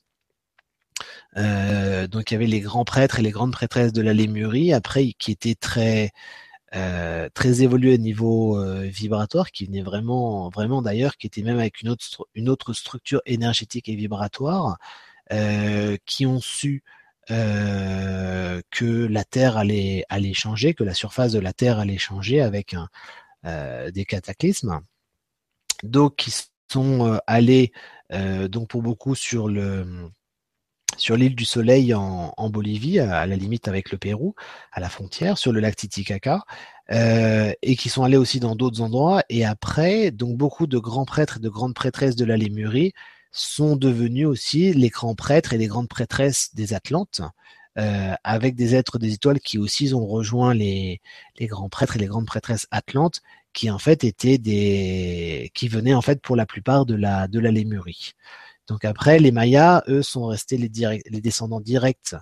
donc il y avait les grands prêtres et les grandes prêtresses de la Lémurie, après qui étaient très euh, très évolué au niveau euh, vibratoire, qui venait vraiment, vraiment d'ailleurs, qui était même avec une autre, une autre structure énergétique et vibratoire, euh, qui ont su que la Terre allait, allait changer, que la surface de la Terre allait changer avec un, des cataclysmes. Donc, ils sont allés, donc pour beaucoup sur le sur l'île du Soleil en, Bolivie, à la limite avec le Pérou, à la frontière, sur le lac Titicaca, euh, et qui sont allés aussi dans d'autres endroits. Et après, donc beaucoup de grands prêtres et de grandes prêtresses de la Lémurie sont devenus aussi les grands prêtres et les grandes prêtresses des Atlantes, euh, avec des êtres des étoiles qui aussi ont rejoint les, les grands prêtres et les grandes prêtresses atlantes, qui en fait étaient des, qui venaient en fait pour la plupart de la de la Lémurie. Donc après, les Mayas, eux, sont restés les, les descendants directs,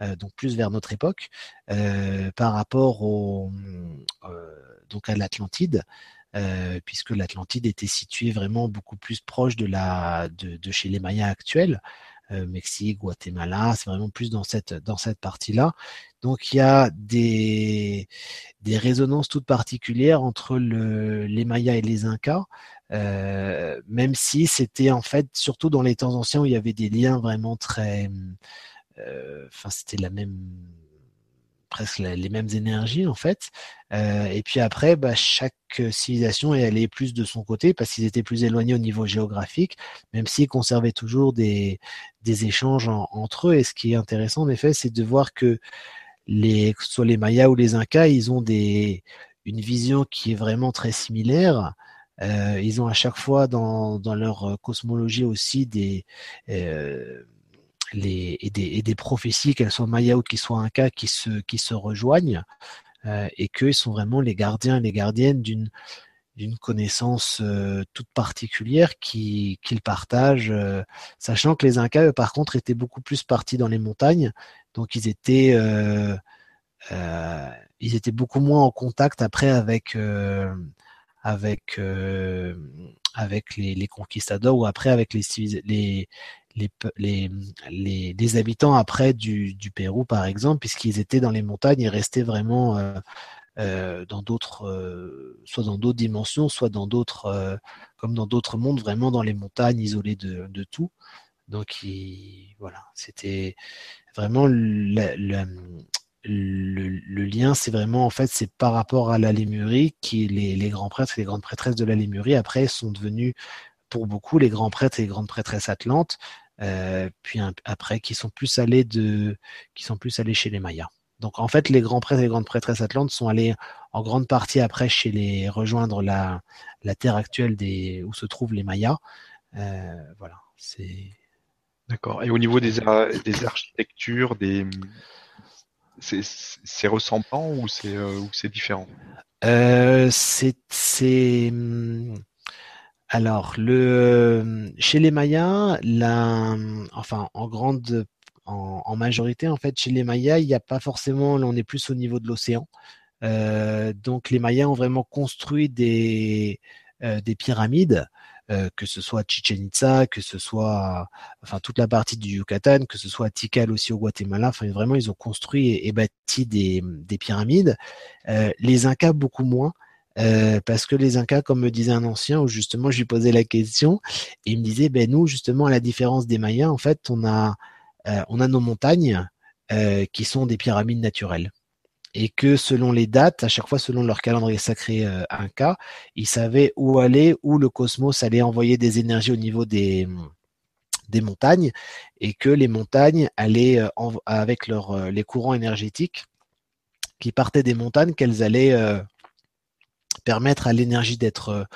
euh, donc plus vers notre époque, euh, par rapport au, euh, donc à l'Atlantide, puisque l'Atlantide était située vraiment beaucoup plus proche de, chez les Mayas actuels. Mexique, Guatemala, c'est vraiment plus dans cette dans cette partie-là. Donc il y a des des résonances toutes particulières entre le, les Mayas et les Incas. Euh, même si c'était en fait surtout dans les temps anciens où il y avait des liens vraiment très, euh, enfin c'était la même presque les mêmes énergies en fait. Euh, et puis après, bah, chaque civilisation est allée plus de son côté parce qu'ils étaient plus éloignés au niveau géographique, même s'ils conservaient toujours des, des échanges entre eux. Et ce qui est intéressant en effet, c'est de voir que les, que ce soit les Mayas ou les Incas, ils ont des, une vision qui est vraiment très similaire. Euh, ils ont à chaque fois dans, dans leur euh, cosmologie aussi des, euh, les, et des, et des prophéties, qu'elles soient Maya ou qu'ils soient Inca, qui se, qui se rejoignent euh, et qu'ils sont vraiment les gardiens et les gardiennes d'une d'une connaissance euh, toute particulière qu'ils partagent, euh, sachant que les Incas, eux, par contre, étaient beaucoup plus partis dans les montagnes, donc ils étaient, ils étaient beaucoup moins en contact après avec avec avec les, conquistadors ou après avec les les, les, les, habitants après du, du Pérou par exemple puisqu'ils étaient dans les montagnes et restaient vraiment euh, euh, dans d'autres euh, soit dans d'autres dimensions soit dans d'autres comme dans d'autres mondes vraiment dans les montagnes isolés de, de tout. Donc il, voilà c'était vraiment la, le, lien, c'est vraiment, en fait, c'est par rapport à la Lémurie, qui les, les grands prêtres et les grandes prêtresses de la Lémurie, après, sont devenus, pour beaucoup, les grands prêtres et les grandes prêtresses atlantes, euh, puis après, qui sont plus allés de, qui sont plus allés chez les Mayas. Donc, en fait, les grands prêtres et les grandes prêtresses atlantes sont allés en grande partie après chez les, rejoindre la, la terre actuelle des, où se trouvent les Mayas. Euh, voilà, c'est. D'accord. Et au niveau des, des architectures, des, c'est ressemblant ou c'est euh, c'est différent? Euh, C'est hmm, alors le chez les Mayas, la, enfin en grande en, en, majorité en fait chez les Mayas, il n'y a pas forcément, on est plus au niveau de l'océan. Euh, donc les Mayas ont vraiment construit des euh, des pyramides euh, que ce soit Chichen Itza, que ce soit enfin toute la partie du Yucatan, que ce soit Tikal aussi au Guatemala. Enfin vraiment ils ont construit et, bâti des, des pyramides. Euh, les Incas beaucoup moins. Euh, parce que les Incas, comme me disait un ancien, où justement je lui posais la question, et il me disait, ben nous justement à la différence des Mayas, en fait, on a on a nos montagnes qui sont des pyramides naturelles. Et que selon les dates, à chaque fois selon leur calendrier sacré euh, Inca, ils savaient où aller, où le cosmos allait envoyer des énergies au niveau des, des montagnes, et que les montagnes allaient, euh, avec leur, euh, les courants énergétiques qui partaient des montagnes, qu'elles allaient permettre à l'énergie d'être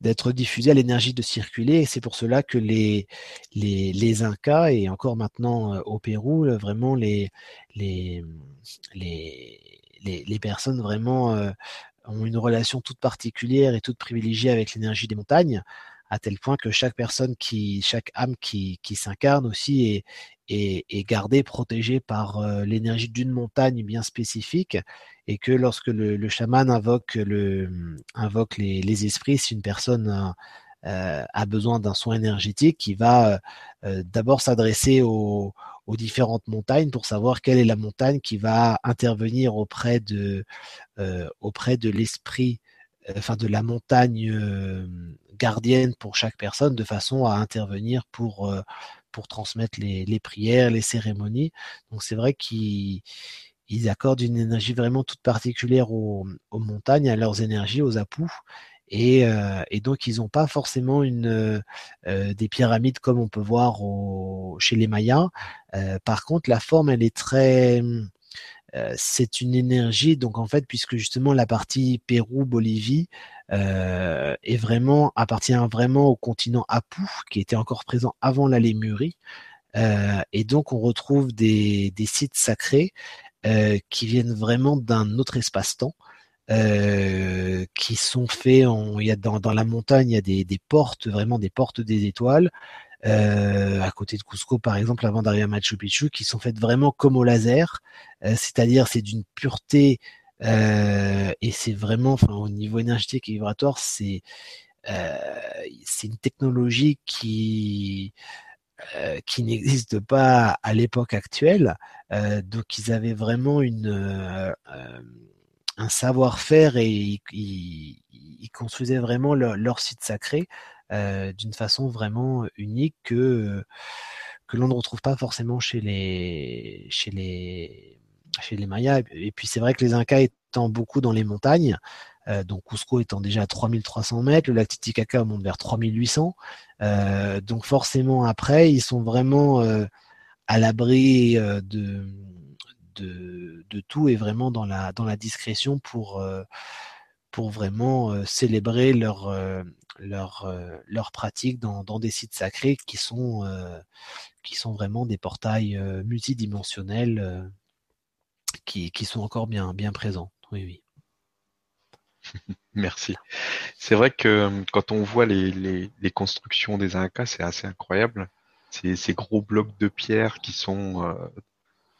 d'être diffusée, à l'énergie de circuler. C'est pour cela que les, les, Incas, et encore maintenant au Pérou, vraiment les, les, les, les, personnes vraiment ont une relation toute particulière et toute privilégiée avec l'énergie des montagnes à tel point que chaque personne qui, chaque âme qui, qui s'incarne aussi est, gardée, protégée par euh, l'énergie d'une montagne bien spécifique, et que lorsque le, chaman invoque, le, invoque les, esprits, si une personne euh, a besoin d'un soin énergétique, il va euh, d'abord s'adresser aux, différentes montagnes pour savoir quelle est la montagne qui va intervenir auprès de, euh, auprès de l'esprit enfin de la montagne gardienne pour chaque personne de façon à intervenir pour, euh, pour transmettre les, les prières, les cérémonies. Donc c'est vrai qu'ils ils accordent une énergie vraiment toute particulière aux, aux montagnes, à leurs énergies, aux apous. Et, euh, et, donc ils n'ont pas forcément une euh, des pyramides comme on peut voir chez les Mayas. Par contre, la forme elle est très euh, c'est une énergie, donc en fait, puisque justement la partie Pérou-Bolivie euh, est vraiment appartient vraiment au continent Apu, qui était encore présent avant la Lémurie, euh, et donc on retrouve des, sites sacrés qui viennent vraiment d'un autre espace-temps. qui sont faits, il y a dans, la montagne, il y a des portes, vraiment des portes des étoiles, euh, à côté de Cusco par exemple avant d'arriver à Machu Picchu qui sont faites vraiment comme au laser. Euh, c'est-à-dire c'est d'une pureté euh, et c'est vraiment enfin au niveau énergétique et vibratoire c'est euh, c'est une technologie qui euh, qui n'existe pas à l'époque actuelle. Donc ils avaient vraiment une un savoir-faire et ils, ils, construisaient vraiment leur, site sacré. euh, d'une façon vraiment unique que que l'on ne retrouve pas forcément chez les chez les chez les Mayas. Et puis c'est vrai que les Incas étant beaucoup dans les montagnes, euh, donc Cusco étant déjà à 3300 mètres, le lac Titicaca monte vers 3800. Euh, donc forcément après, ils sont vraiment euh, à l'abri euh, de, de, de tout et vraiment dans la dans la discrétion pour pour vraiment célébrer leur leur, leur pratique dans, dans, des sites sacrés qui sont, qui sont vraiment des portails multidimensionnels qui, qui sont encore bien, bien présents. Oui, oui. Merci. C'est vrai que quand on voit les, les, constructions des Incas, c'est assez incroyable. Ces, gros blocs de pierre qui sont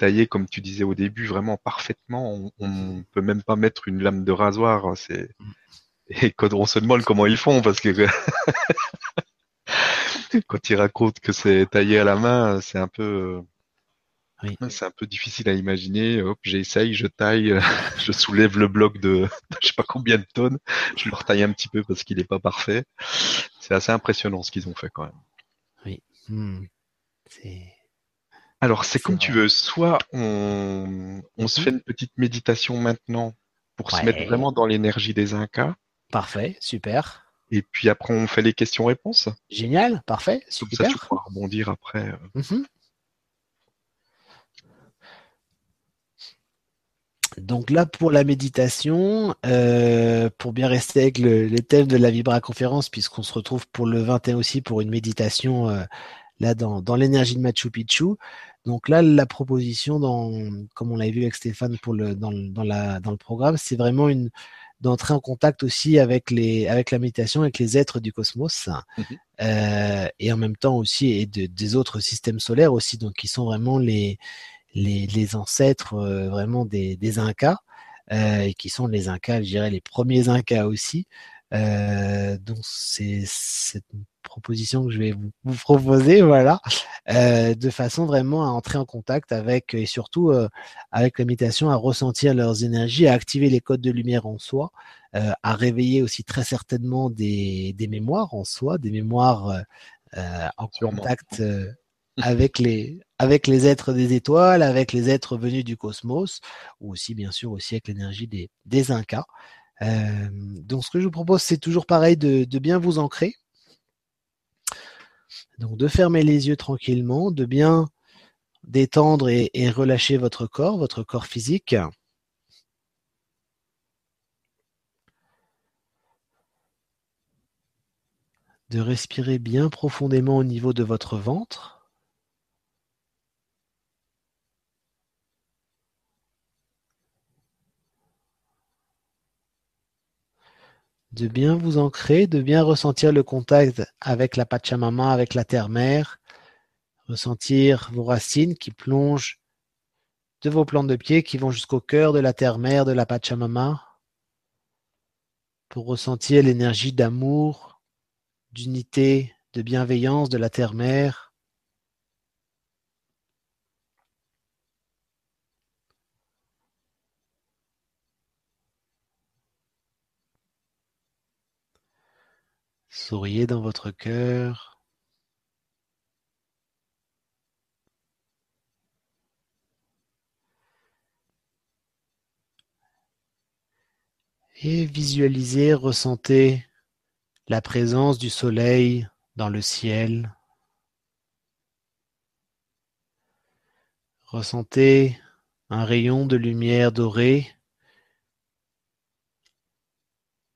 taillés, comme tu disais au début, vraiment parfaitement. On, peut même pas mettre une lame de rasoir. C'est mm. Et quand on se demande comment ils font, parce que quand ils racontent que c'est taillé à la main, c'est un peu, oui. c'est un peu difficile à imaginer. Hop, j'essaye, je taille, je soulève le bloc de, je sais pas combien de tonnes, je le retaille un petit peu parce qu'il n'est pas parfait. C'est assez impressionnant ce qu'ils ont fait quand même. Oui. Hmm. Alors c'est comme vrai. tu veux. Soit on, on se hmm. fait une petite méditation maintenant pour ouais. se mettre vraiment dans l'énergie des Incas. Parfait, super. Et puis après, on fait les questions-réponses. Génial, parfait, super. Comme ça, tu pourras rebondir après. Mm -hmm. Donc là, pour la méditation, euh, pour bien rester avec le, les thèmes de la Vibra conférence, puisqu'on se retrouve pour le 21 aussi pour une méditation euh, là dans, dans l'énergie de Machu Picchu. Donc là, la proposition, dans, comme on l'avait vu avec Stéphane pour le, dans, dans, la, dans le programme, c'est vraiment une, d'entrer en contact aussi avec les avec la méditation avec les êtres du cosmos mmh. euh, et en même temps aussi et de, des autres systèmes solaires aussi donc qui sont vraiment les les, les ancêtres euh, vraiment des, des incas euh, et qui sont les incas je dirais les premiers incas aussi euh, donc c'est proposition que je vais vous, vous proposer, voilà, euh, de façon vraiment à entrer en contact avec et surtout euh, avec l'imitation à ressentir leurs énergies, à activer les codes de lumière en soi, euh, à réveiller aussi très certainement des, des mémoires en soi, des mémoires euh, en contact avec les avec les êtres des étoiles, avec les êtres venus du cosmos, ou aussi bien sûr aussi avec l'énergie des, des Incas. Euh, donc ce que je vous propose, c'est toujours pareil de, de, bien vous ancrer. Donc de fermer les yeux tranquillement, de bien détendre et, et relâcher votre corps, votre corps physique. De respirer bien profondément au niveau de votre ventre. De bien vous ancrer, de bien ressentir le contact avec la Pachamama, avec la terre-mère, ressentir vos racines qui plongent de vos plantes de pied qui vont jusqu'au cœur de la terre-mère de la Pachamama pour ressentir l'énergie d'amour, d'unité, de bienveillance de la terre-mère. Souriez dans votre cœur. Et visualisez, ressentez la présence du soleil dans le ciel. Ressentez un rayon de lumière dorée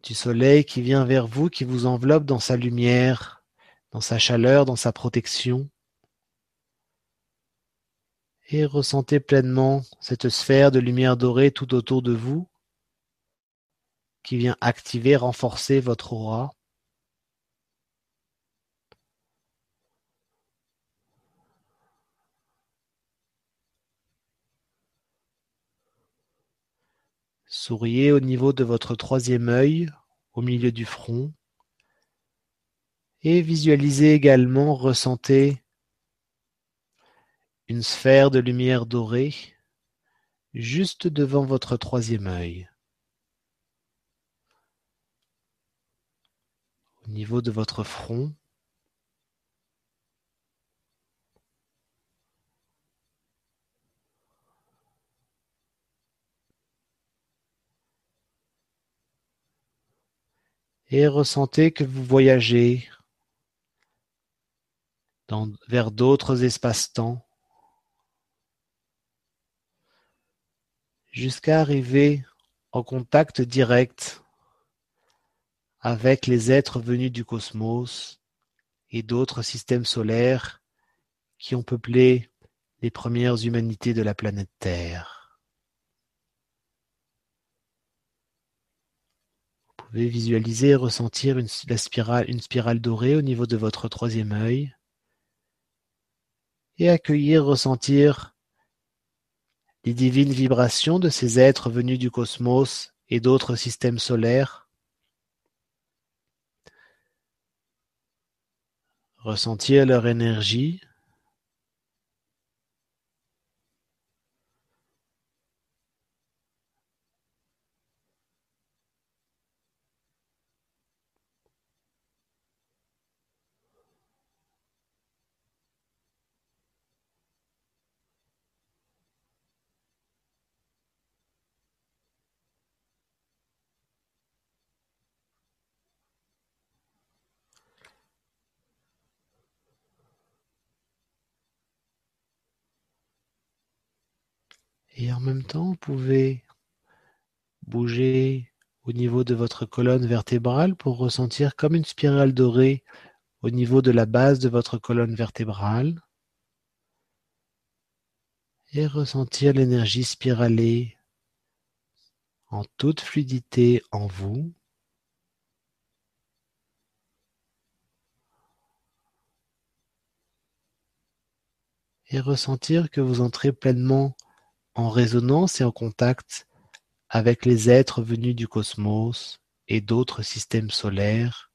du soleil qui vient vers vous, qui vous enveloppe dans sa lumière, dans sa chaleur, dans sa protection. Et ressentez pleinement cette sphère de lumière dorée tout autour de vous qui vient activer, renforcer votre aura. Souriez au niveau de votre troisième œil, au milieu du front. Et visualisez également, ressentez une sphère de lumière dorée juste devant votre troisième œil. Au niveau de votre front. Et ressentez que vous voyagez vers d'autres espaces-temps jusqu'à arriver en contact direct avec les êtres venus du cosmos et d'autres systèmes solaires qui ont peuplé les premières humanités de la planète Terre. Pouvez visualiser et ressentir spirale, une spirale dorée au niveau de votre troisième œil? Et accueillir, ressentir les divines vibrations de ces êtres venus du cosmos et d'autres systèmes solaires. Ressentir leur énergie Et en temps, vous pouvez bouger au niveau de votre colonne vertébrale pour ressentir comme une spirale dorée au niveau de la base de votre colonne vertébrale et ressentir l'énergie spiralée en toute fluidité en vous. Et ressentir que vous entrez pleinement en résonance et en contact avec les êtres venus du cosmos et d'autres systèmes solaires.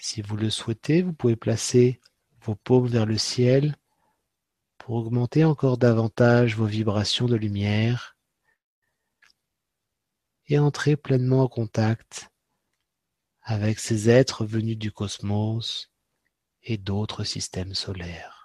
Si vous le souhaitez, vous pouvez placer vos paumes vers le ciel pour augmenter encore davantage vos vibrations de lumière et entrer pleinement en contact avec ces êtres venus du cosmos et d'autres systèmes solaires.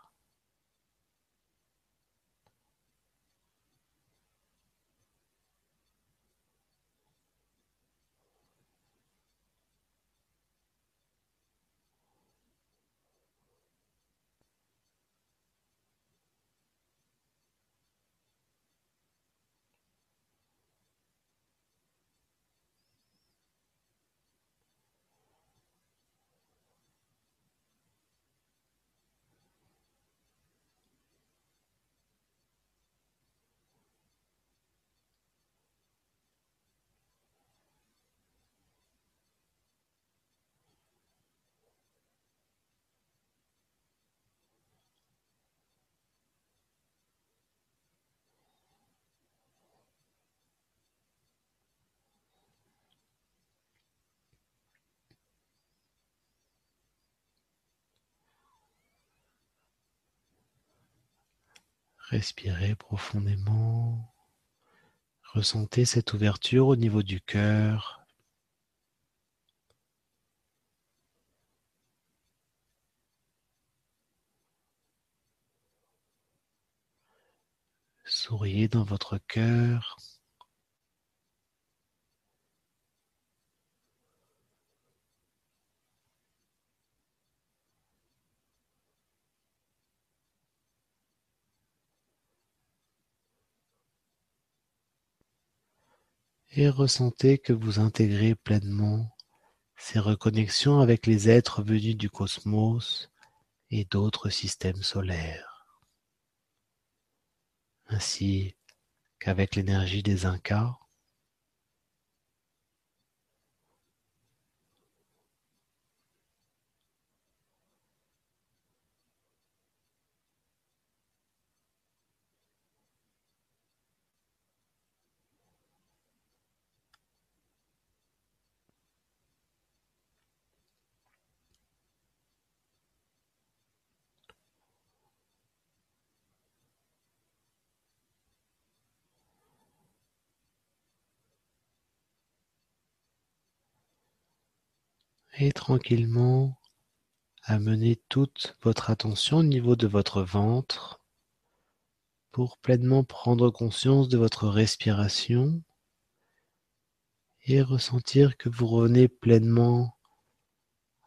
Respirez profondément. Ressentez cette ouverture au niveau du cœur. Souriez dans votre cœur. Et ressentez que vous intégrez pleinement ces reconnexions avec les êtres venus du cosmos et d'autres systèmes solaires, ainsi qu'avec l'énergie des Incas, et tranquillement amenez toute votre attention au niveau de votre ventre pour pleinement prendre conscience de votre respiration et ressentir que vous revenez pleinement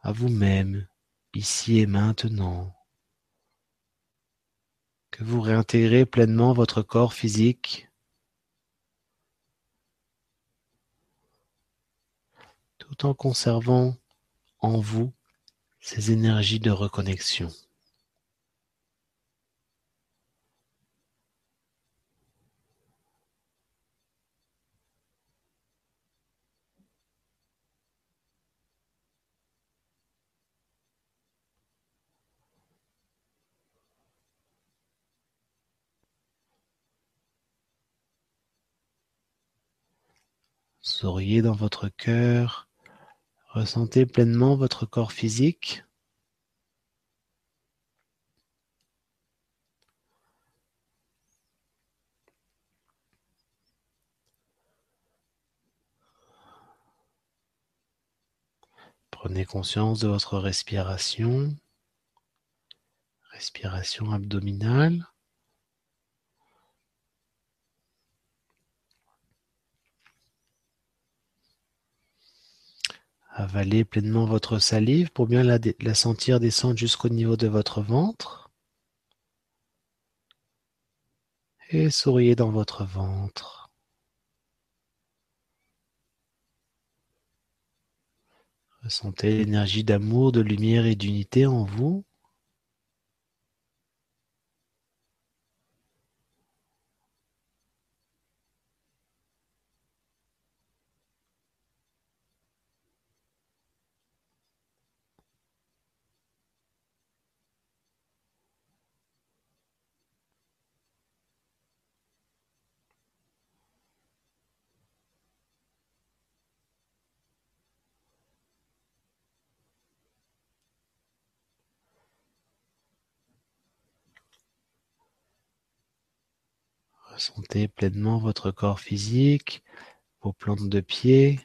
à vous-même, ici et maintenant, que vous réintégrez pleinement votre corps physique. Tout en conservant en vous ces énergies de reconnexion. Souriez dans votre cœur Ressentez pleinement votre corps physique. Prenez conscience de votre respiration, respiration abdominale. Avalez pleinement votre salive pour bien la, la sentir descendre jusqu'au niveau de votre ventre. Et souriez dans votre ventre. Ressentez l'énergie d'amour, de lumière et d'unité en vous. Ressentez pleinement votre corps physique, vos plantes de pied,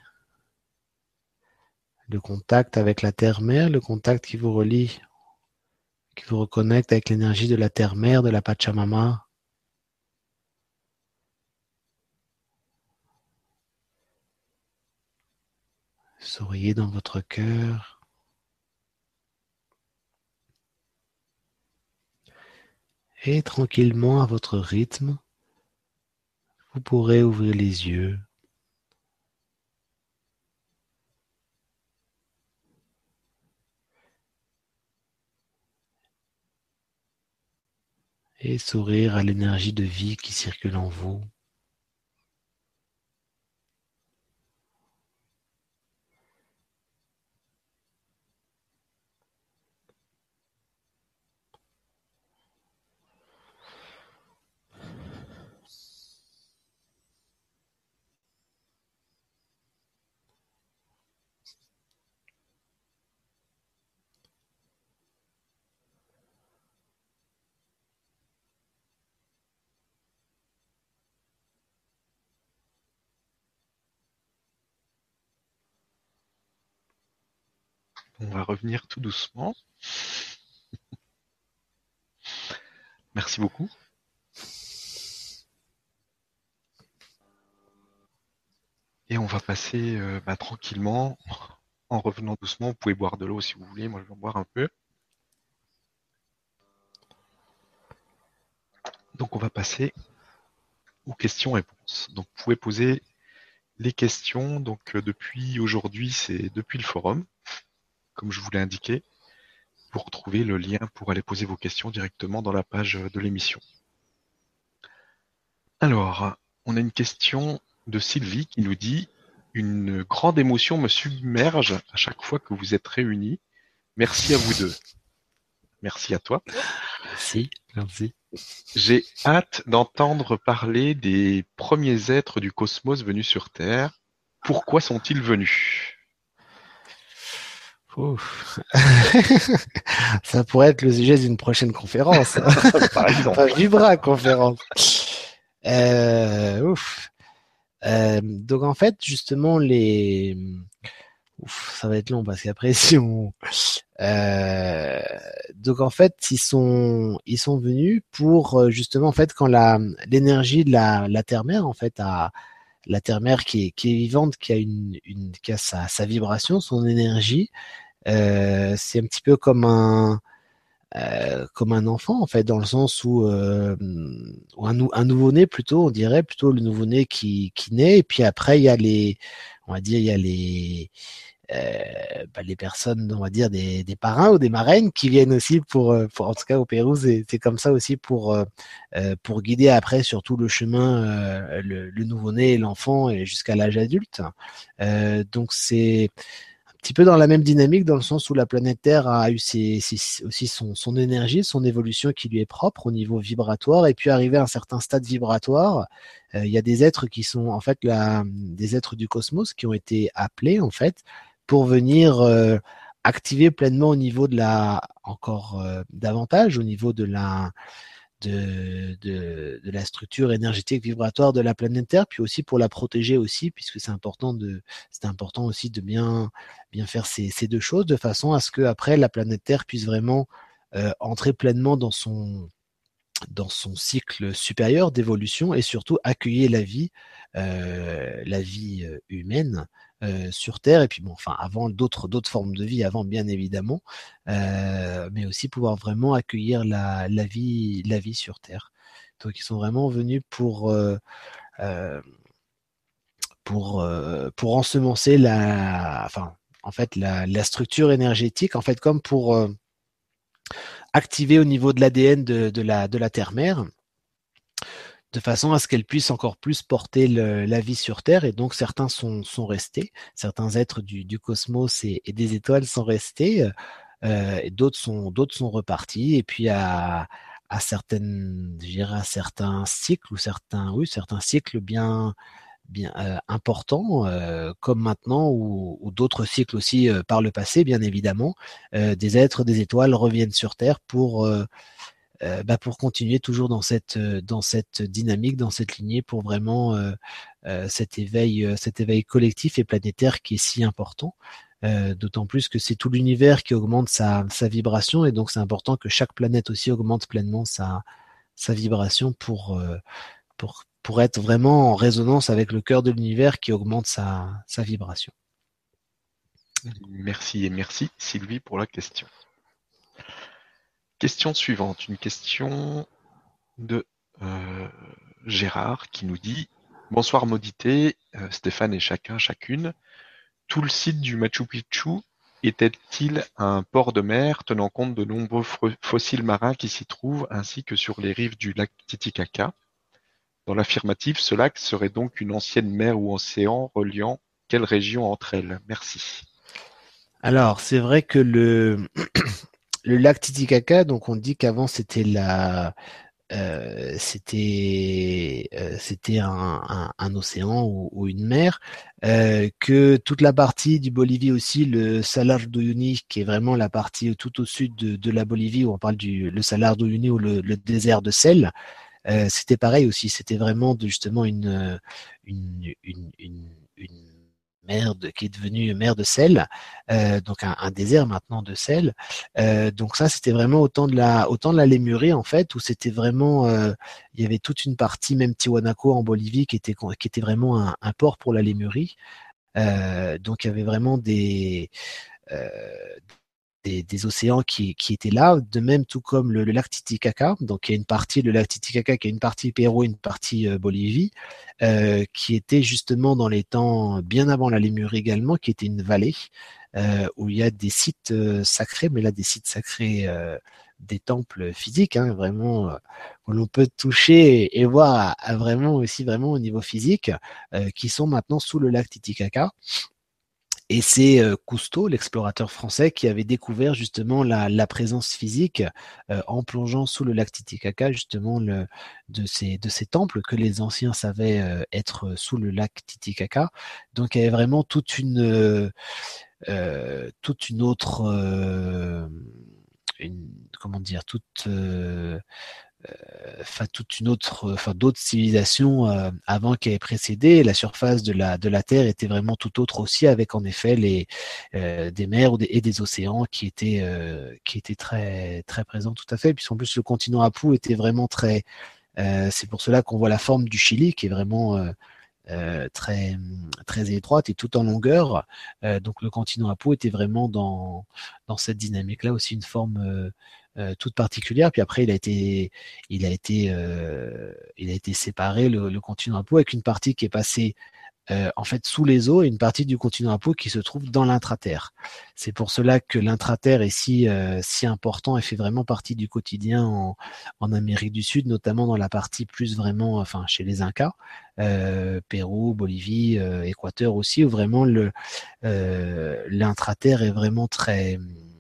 le contact avec la terre-mère, le contact qui vous relie, qui vous reconnecte avec l'énergie de la terre-mère, de la Pachamama. Souriez dans votre cœur. Et tranquillement à votre rythme, vous pourrez ouvrir les yeux et sourire à l'énergie de vie qui circule en vous. On va revenir tout doucement. Merci beaucoup. Et on va passer euh, bah, tranquillement, en revenant doucement. Vous pouvez boire de l'eau si vous voulez. Moi, je vais en boire un peu. Donc, on va passer aux questions-réponses. Donc, vous pouvez poser les questions. Donc, euh, depuis aujourd'hui, c'est depuis le forum, comme je vous l'ai indiqué. Vous retrouvez le lien pour aller poser vos questions directement dans la page de l'émission. Alors, on a une question de Sylvie qui nous dit Une grande émotion me submerge à chaque fois que vous êtes réunis. Merci à vous deux. Merci à toi. Merci, merci. J'ai hâte d'entendre parler des premiers êtres du cosmos venus sur Terre. Pourquoi sont-ils venus? Ça pourrait être le sujet d'une prochaine conférence. Par exemple. Enfin, Vibra conférence. Euh, ouf. Euh, donc en fait, justement, les Ouf, ça va être long parce qu'après si on euh, donc en fait ils sont ils sont venus pour justement en fait quand la l'énergie de la, la terre mère en fait a la terre mère qui est qui est vivante qui a une, une qui a sa, sa vibration son énergie euh, c'est un petit peu comme un euh, comme un enfant en fait dans le sens où, euh, un, un nouveau-né plutôt on dirait plutôt le nouveau-né qui, qui naît et puis après il y a les on va dire il y a les euh, bah, les personnes, on va dire des, des, parrains ou des marraines qui viennent aussi pour, euh, pour en tout cas au Pérou, c'est comme ça aussi pour euh, pour guider après sur tout le chemin le, le nouveau-né, l'enfant et jusqu'à l'âge adulte. donc c'est petit peu dans la même dynamique dans le sens où la planète Terre a eu ses, ses, aussi son, son énergie, son évolution qui lui est propre au niveau vibratoire et puis arrivé à un certain stade vibratoire, il y a des êtres qui sont en fait des êtres du cosmos qui ont été appelés en fait pour venir euh, activer pleinement au niveau de la encore euh, davantage au niveau de la de, la structure énergétique vibratoire de la planète Terre, puis aussi pour la protéger aussi, puisque c'est important aussi de bien faire ces, deux choses de façon à ce que après la planète Terre puisse vraiment euh, entrer pleinement dans son cycle supérieur d'évolution et surtout accueillir la vie, euh, la vie humaine euh, sur Terre et puis bon, enfin avant d'autres d'autres formes de vie avant bien évidemment, euh, mais aussi pouvoir vraiment accueillir la, la vie la vie sur Terre. Donc ils sont vraiment venus pour euh, pour pour ensemencer la enfin en fait la, la structure énergétique en fait comme pour activer au niveau de l'ADN de, de, la de la terre mère de façon à ce qu'elle puisse encore plus porter la vie sur Terre. Et donc certains sont, sont restés, certains êtres du, cosmos et, des étoiles sont restés, euh, d'autres sont sont repartis. Et puis à, certaines, je dirais à certains cycles ou certains, oui, certains cycles bien bien euh, importants, euh, comme maintenant ou, ou d'autres cycles aussi par le passé, bien évidemment, des êtres, des étoiles reviennent sur Terre pour euh, bah, pour continuer toujours dans cette euh, dans cette dynamique, dans cette lignée, pour vraiment euh, cet éveil cet éveil collectif et planétaire qui est si important. D'autant plus que c'est tout l'univers qui augmente sa, sa vibration et donc c'est important que chaque planète aussi augmente pleinement sa, sa vibration pour, pour, pour être vraiment en résonance avec le cœur de l'univers qui augmente sa, sa vibration. Merci et merci Sylvie pour la question. Question suivante, une question de euh, Gérard qui nous dit Bonsoir Maudité, euh, Stéphane et chacun, chacune. Tout le site du Machu Picchu était-il un port de mer tenant compte de nombreux fossiles marins qui s'y trouvent ainsi que sur les rives du lac Titicaca? Dans l'affirmative, ce lac serait donc une ancienne mer ou océan reliant quelle région entre elles? Merci. Alors, c'est vrai que le le lac Titicaca, donc on dit qu'avant c'était la euh, c'était euh, c'était un, un, un, océan ou, ou une mer, euh, que toute la partie du Bolivie aussi, le Salar d'Uyuni, qui est vraiment la partie tout au sud de, de, la Bolivie, où on parle du le Salar d'Uyuni ou le, le, désert de sel, euh, c'était pareil aussi, c'était vraiment de, justement une, une, une, une, une mer de, qui est devenue mer de sel, donc un, désert maintenant de sel. donc ça, c'était vraiment autant de la autant de la Lémurie en fait, où c'était vraiment il y avait toute une partie, même Tiwanaku en Bolivie, qui était qui était vraiment un, un port pour la Lémurie. donc il y avait vraiment des des, océans qui, qui, étaient là, de même tout comme le, lac Titicaca. Donc il y a une partie, le lac Titicaca qui est une partie Pérou, une partie euh, Bolivie, euh, qui était justement dans les temps bien avant la Lémurie également, qui était une vallée euh, où il y a des sites sacrés, mais là des sites sacrés des temples physiques, hein, vraiment où l'on peut toucher et, voir vraiment aussi vraiment au niveau physique, qui sont maintenant sous le lac Titicaca. Et c'est euh, Cousteau, l'explorateur français, qui avait découvert justement la, présence physique euh, en plongeant sous le lac Titicaca, justement de, ces, de ces temples que les anciens savaient euh, être sous le lac Titicaca. Donc il y avait vraiment toute une, toute une autre, une, comment dire, toute enfin toute une autre, enfin d'autres civilisations euh, avant qui avaient précédé. La surface de la de la Terre était vraiment tout autre aussi, avec en effet les euh, des mers et des océans qui étaient euh, qui étaient très très présents tout à fait. Puis en plus le continent Apu était vraiment très. c'est pour cela qu'on voit la forme du Chili qui est vraiment très très étroite et tout en longueur. donc le continent Apu était vraiment dans dans cette dynamique là aussi une forme euh, toute particulière. Puis après, il a été, il a été, euh, il a été séparé le, le continent à peau avec une partie qui est passée euh, en fait sous les eaux une partie du continent à qui se trouve dans l'intraterre. C'est pour cela que l'intraterre est si si important et fait vraiment partie du quotidien en, Amérique du Sud, notamment dans la partie plus vraiment, enfin chez les Incas, Pérou, Bolivie, Équateur aussi, où vraiment l'intraterre est vraiment très euh,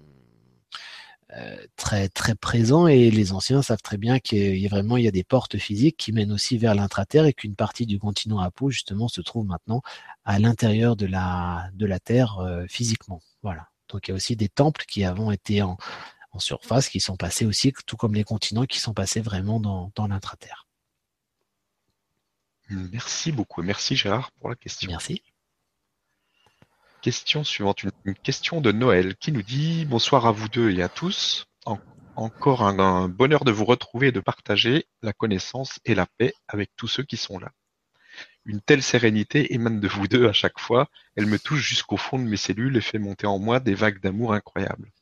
très très présent et les anciens savent très bien qu'il y a vraiment il y a des portes physiques qui mènent aussi vers l'intraterre et qu'une partie du continent Apo justement se trouve maintenant à l'intérieur de la de la terre euh, physiquement. Voilà. Donc il y a aussi des temples qui avant été en, en surface qui sont passés aussi tout comme les continents qui sont passés vraiment dans, dans l'intraterre. Merci beaucoup merci Gérard pour la question. Merci Question suivante, une, question de Noël qui nous dit bonsoir à vous deux et à tous. encore un, bonheur de vous retrouver et de partager la connaissance et la paix avec tous ceux qui sont là. Une telle sérénité émane de vous deux à chaque fois. Elle me touche jusqu'au fond de mes cellules et fait monter en moi des vagues d'amour incroyables.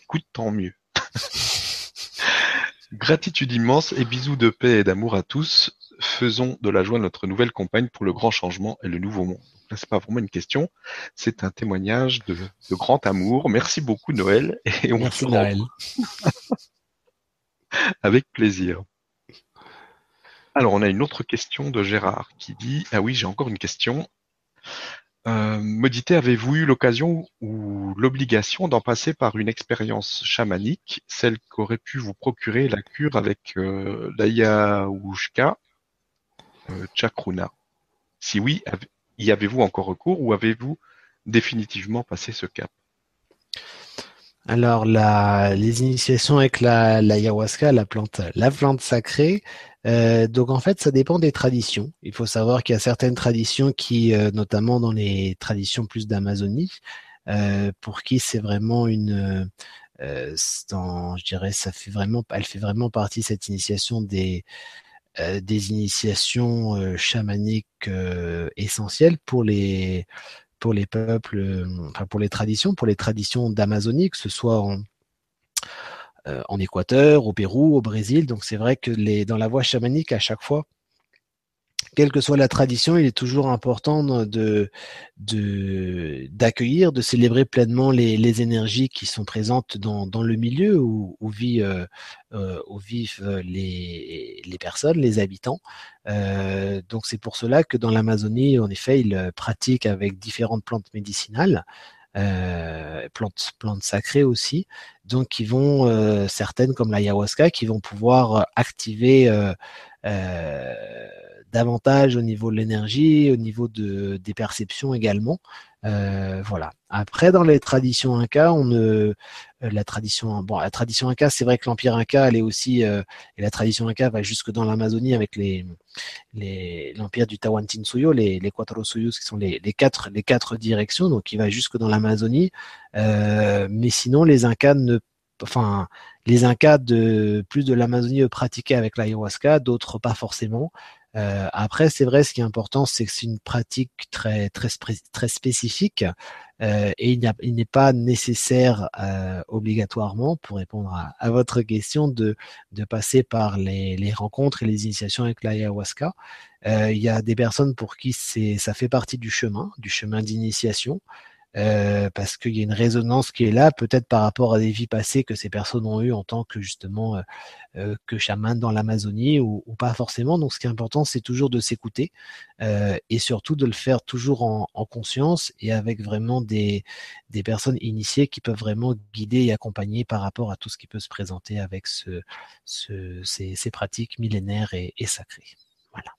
Écoute, tant mieux. Gratitude immense et bisous de paix et d'amour à tous. Faisons de la joie notre nouvelle compagne pour le grand changement et le nouveau monde c'est pas vraiment une question, c'est un témoignage de, grand amour. Merci beaucoup Noël et on Merci Noël. Avec plaisir. Alors on a une autre question de Gérard qui dit ah oui j'ai encore une question. Euh, Modité, avez-vous eu l'occasion ou l'obligation d'en passer par une expérience chamanique, celle qu'aurait pu vous procurer la cure avec euh, l'Ayahuasca euh, Chakruna? Si oui, y avez-vous encore recours ou avez-vous définitivement passé ce cap? Alors les initiations avec la la plante, la plante sacrée. Euh, donc en fait, ça dépend des traditions. Il faut savoir qu'il y a certaines traditions qui, euh, notamment dans les traditions plus d'Amazonie, euh, pour qui c'est vraiment une, je dirais, ça fait vraiment, elle fait vraiment partie cette initiation des des initiations euh, chamaniques euh, essentielles pour les pour les peuples, enfin pour les traditions, pour les traditions d'Amazonie, que ce soit en, en Équateur, au Pérou, au Brésil. Donc c'est vrai que les, dans la voie chamanique, à chaque fois, quelle que soit la tradition, il est toujours important de d'accueillir, de, célébrer pleinement les, énergies qui sont présentes dans, le milieu où, où, euh, euh, vivent euh, les, personnes, les habitants. donc c'est pour cela que dans l'Amazonie, en effet, ils pratiquent avec différentes plantes médicinales. plantes, plantes sacrées aussi, donc qui vont certaines comme l'ayahuasca qui vont pouvoir activer davantage au niveau de l'énergie, au niveau de, des perceptions également. Euh, voilà. Après, dans les traditions inca, on ne, la tradition. Bon, la tradition Inca, c'est vrai que l'empire Inca, elle est aussi et la tradition Inca va jusque dans l'Amazonie avec les les l'empire du Tawantinsuyo, les les Cuatro Suyos qui sont les, les quatre les quatre directions, donc il va jusque dans l'Amazonie. mais sinon, les Incas ne enfin, les Incas de plus de l'Amazonie pratiquaient avec l'ayahuasca, d'autres pas forcément. Euh, après, c'est vrai, ce qui est important, c'est que c'est une pratique très très très spécifique euh, et il n'est pas nécessaire euh, obligatoirement, pour répondre à, votre question, de de passer par les, les rencontres et les initiations avec l'ayahuasca. il y a des personnes pour qui c'est ça fait partie du chemin, du chemin d'initiation. Euh, parce qu'il y a une résonance qui est là, peut-être par rapport à des vies passées que ces personnes ont eues en tant que justement euh, euh que chaman dans l'Amazonie ou, pas forcément. Donc, ce qui est important, c'est toujours de s'écouter et surtout de le faire toujours en, en, conscience et avec vraiment des, des personnes initiées qui peuvent vraiment guider et accompagner par rapport à tout ce qui peut se présenter avec ce, ce, ces, pratiques millénaires et, sacrées. Voilà.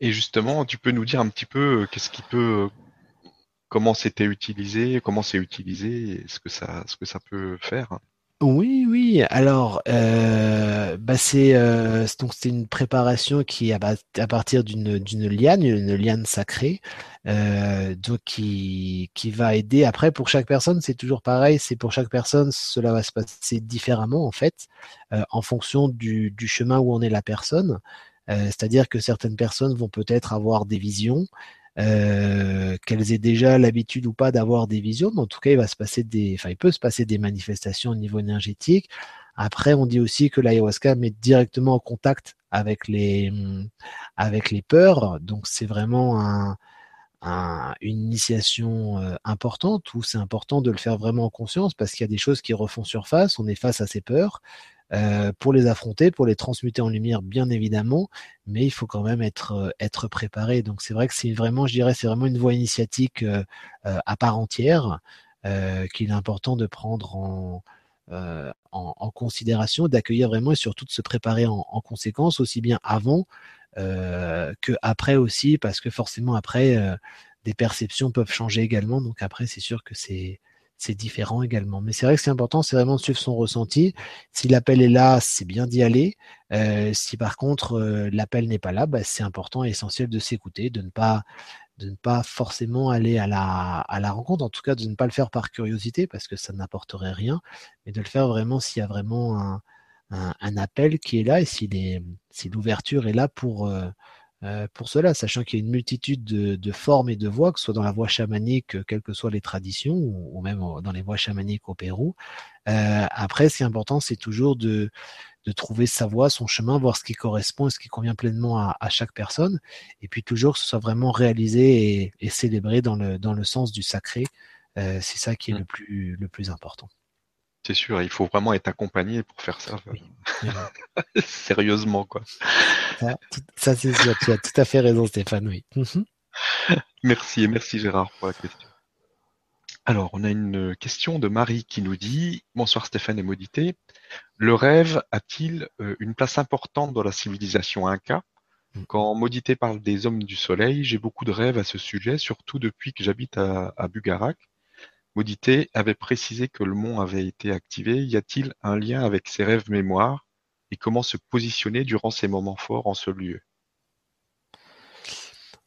Et justement, tu peux nous dire un petit peu qu'est-ce qui peut comment c'était utilisé, comment c'est utilisé, ce que ça, peut faire. Oui, oui. Alors, euh, bah c'est euh, c'est une préparation qui est à, partir d'une liane, une liane sacrée, euh, donc qui qui va aider. Après, pour chaque personne, c'est toujours pareil. C'est pour chaque personne, cela va se passer différemment en fait, en fonction du du chemin où en est la personne. C'est-à-dire que certaines personnes vont peut-être avoir des visions, euh, qu'elles aient déjà l'habitude ou pas d'avoir des visions, mais en tout cas, il va se passer des, enfin, il peut se passer des manifestations au niveau énergétique. Après, on dit aussi que l'ayahuasca met directement en contact avec les, avec les peurs. Donc, c'est vraiment un, un, une initiation euh, importante où c'est important de le faire vraiment en conscience parce qu'il y a des choses qui refont surface. On est face à ces peurs. Euh, pour les affronter, pour les transmuter en lumière, bien évidemment, mais il faut quand même être euh, préparé. Donc c'est vrai que c'est vraiment, je dirais, c'est vraiment une voie initiatique euh, à part entière qu'il est important de prendre en considération, d'accueillir vraiment et surtout de se préparer en, en conséquence, aussi bien avant que après aussi, parce que forcément après, des perceptions peuvent changer également. Donc après, c'est sûr que c'est c'est différent également. Mais c'est vrai que c'est important, c'est vraiment de suivre son ressenti. Si l'appel est là, c'est bien d'y aller. Euh, si par contre euh, l'appel n'est pas là, bah, c'est important et essentiel de s'écouter, de ne pas forcément aller à la, rencontre, en tout cas de ne pas le faire par curiosité parce que ça n'apporterait rien, mais de le faire vraiment s'il y a vraiment un, appel qui est là et si, si l'ouverture est là pour, euh, euh, pour cela, sachant qu'il y a une multitude de, formes et de voix, que ce soit dans la voie chamanique, euh, quelles que soient les traditions, ou, même dans les voies chamaniques au Pérou. Euh, après, ce qui est important, c'est toujours de, de trouver sa voie, son chemin, voir ce qui correspond et ce qui convient pleinement à, chaque personne, et puis toujours que ce soit vraiment réalisé et, célébré dans le, dans le sens du sacré. c'est ça qui est mmh. le, plus, le plus important. C'est sûr, il faut vraiment être accompagné pour faire ça. Sérieusement, quoi. Ça, c'est sûr, tu as tout à fait raison, Stéphane, oui. Mhm. merci, et merci Gérard pour la question. Alors, on a une question de Marie qui nous dit Bonsoir Stéphane et Modité. Le rêve a-t-il euh, une place importante dans la civilisation Inca? Mm. Quand Modité parle des hommes du soleil, j'ai beaucoup de rêves à ce sujet, surtout depuis que j'habite à, à Bugarak Modité avait précisé que le mont avait été activé. Y a-t-il un lien avec ces rêves mémoires et comment se positionner durant ces moments forts en ce lieu?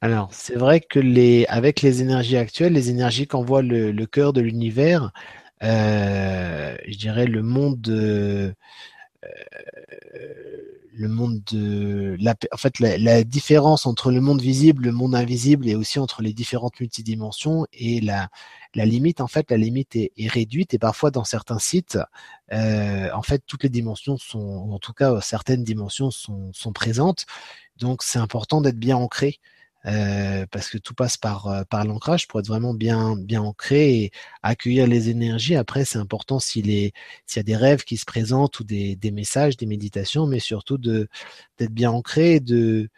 Alors, c'est vrai que les, avec les énergies actuelles, les énergies qu'envoie le, le cœur de l'univers, euh, je dirais le monde, euh, le monde de la, en fait la, différence entre le monde visible, le monde invisible et aussi entre les différentes multidimensions et la, la limite en fait la limite est, est réduite et parfois dans certains sites euh, en fait toutes les dimensions sont en tout cas certaines dimensions sont, sont présentes. Donc c'est important d'être bien ancré euh, parce que tout passe par euh, par l'ancrage pour être vraiment bien bien ancré et accueillir les énergies. Après, c'est important s'il est s'il y a des rêves qui se présentent ou des, des messages, des méditations, mais surtout d'être bien ancré, de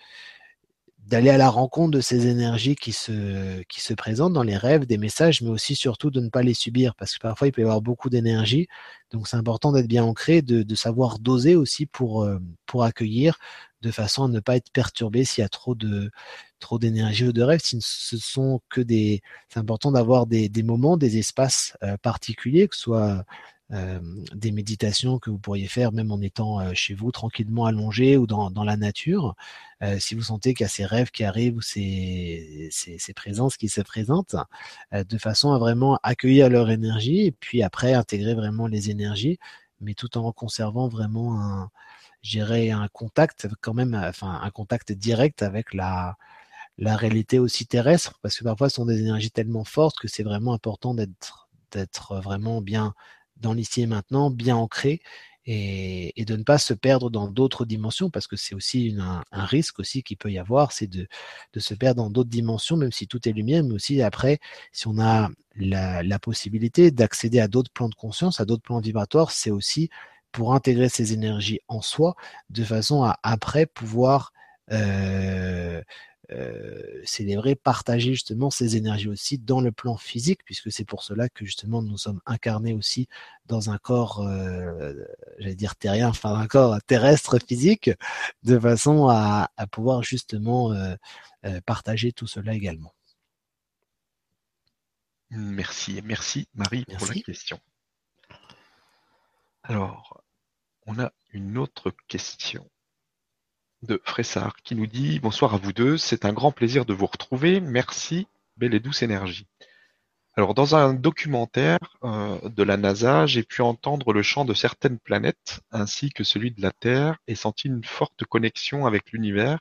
d'aller à la rencontre de ces énergies qui se, qui se présentent dans les rêves, des messages, mais aussi surtout de ne pas les subir, parce que parfois il peut y avoir beaucoup d'énergie, donc c'est important d'être bien ancré, de, savoir doser aussi pour, euh, pour accueillir, de façon à ne pas être perturbé s'il y a trop de trop d'énergie ou de rêves. Si ce sont que des, c'est important d'avoir des, des moments, des espaces euh, particuliers, que ce soit des méditations que vous pourriez faire même en étant chez vous tranquillement allongé ou dans, dans la nature. Euh, si vous sentez qu'il y a ces rêves qui arrivent ou ces, ces, ces présences qui se présentent, de façon à vraiment accueillir leur énergie et puis après intégrer vraiment les énergies, mais tout en conservant vraiment un, j'irais un contact quand même, enfin un contact direct avec la la réalité aussi terrestre, parce que parfois ce sont des énergies tellement fortes que c'est vraiment important d'être d'être vraiment bien dans l'ici et maintenant, bien ancré, et, de ne pas se perdre dans d'autres dimensions, parce que c'est aussi un, risque aussi qu'il peut y avoir, c'est de, de se perdre dans d'autres dimensions, même si tout est lumière, mais aussi après, si on a la, possibilité d'accéder à d'autres plans de conscience, à d'autres plans vibratoires, c'est aussi pour intégrer ces énergies en soi, de façon à après pouvoir euh, célébrer, partager justement ces énergies aussi dans le plan physique, puisque c'est pour cela que justement nous sommes incarnés aussi dans un corps, euh, j'allais dire terrien, enfin un corps terrestre physique, de façon à, pouvoir justement euh, partager tout cela également. Merci, merci Marie pour la question. Alors, on a une autre question de Fressard qui nous dit Bonsoir à vous deux, c'est un grand plaisir de vous retrouver. Merci, belle et douce énergie. Alors, dans un documentaire euh, de la NASA, j'ai pu entendre le chant de certaines planètes ainsi que celui de la Terre et senti une forte connexion avec l'univers.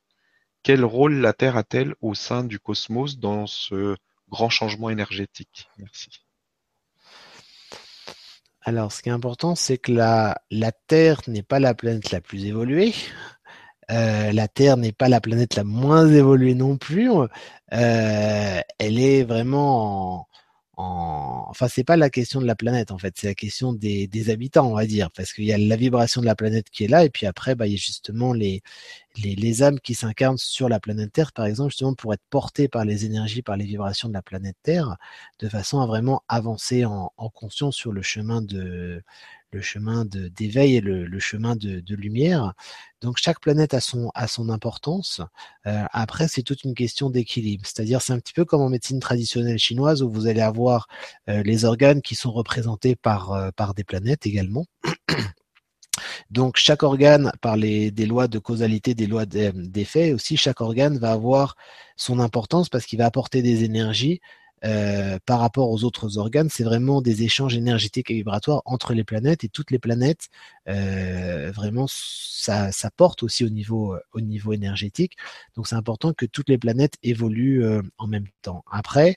Quel rôle la Terre a-t-elle au sein du cosmos dans ce grand changement énergétique? Merci. Alors, ce qui est important, c'est que la, la Terre n'est pas la planète la plus évoluée. Euh, la Terre n'est pas la planète la moins évoluée non plus. Euh, elle est vraiment en, en... enfin c'est pas la question de la planète en fait, c'est la question des, des, habitants on va dire, parce qu'il y a la vibration de la planète qui est là et puis après bah, il y a justement les, les, les âmes qui s'incarnent sur la planète Terre par exemple justement pour être portées par les énergies, par les vibrations de la planète Terre, de façon à vraiment avancer en, en conscience sur le chemin de le chemin d'éveil et le, chemin de, lumière. Donc chaque planète a son, a son importance. Euh, après, c'est toute une question d'équilibre. C'est-à-dire, c'est un petit peu comme en médecine traditionnelle chinoise où vous allez avoir euh, les organes qui sont représentés par, euh, par des planètes également. Donc chaque organe, par les, des lois de causalité, des lois d'effet aussi, chaque organe va avoir son importance parce qu'il va apporter des énergies euh, par rapport aux autres organes, c'est vraiment des échanges énergétiques et vibratoires entre les planètes et toutes les planètes. Euh, vraiment, ça, ça, porte aussi au niveau, au niveau énergétique. Donc, c'est important que toutes les planètes évoluent euh, en même temps. Après, euh,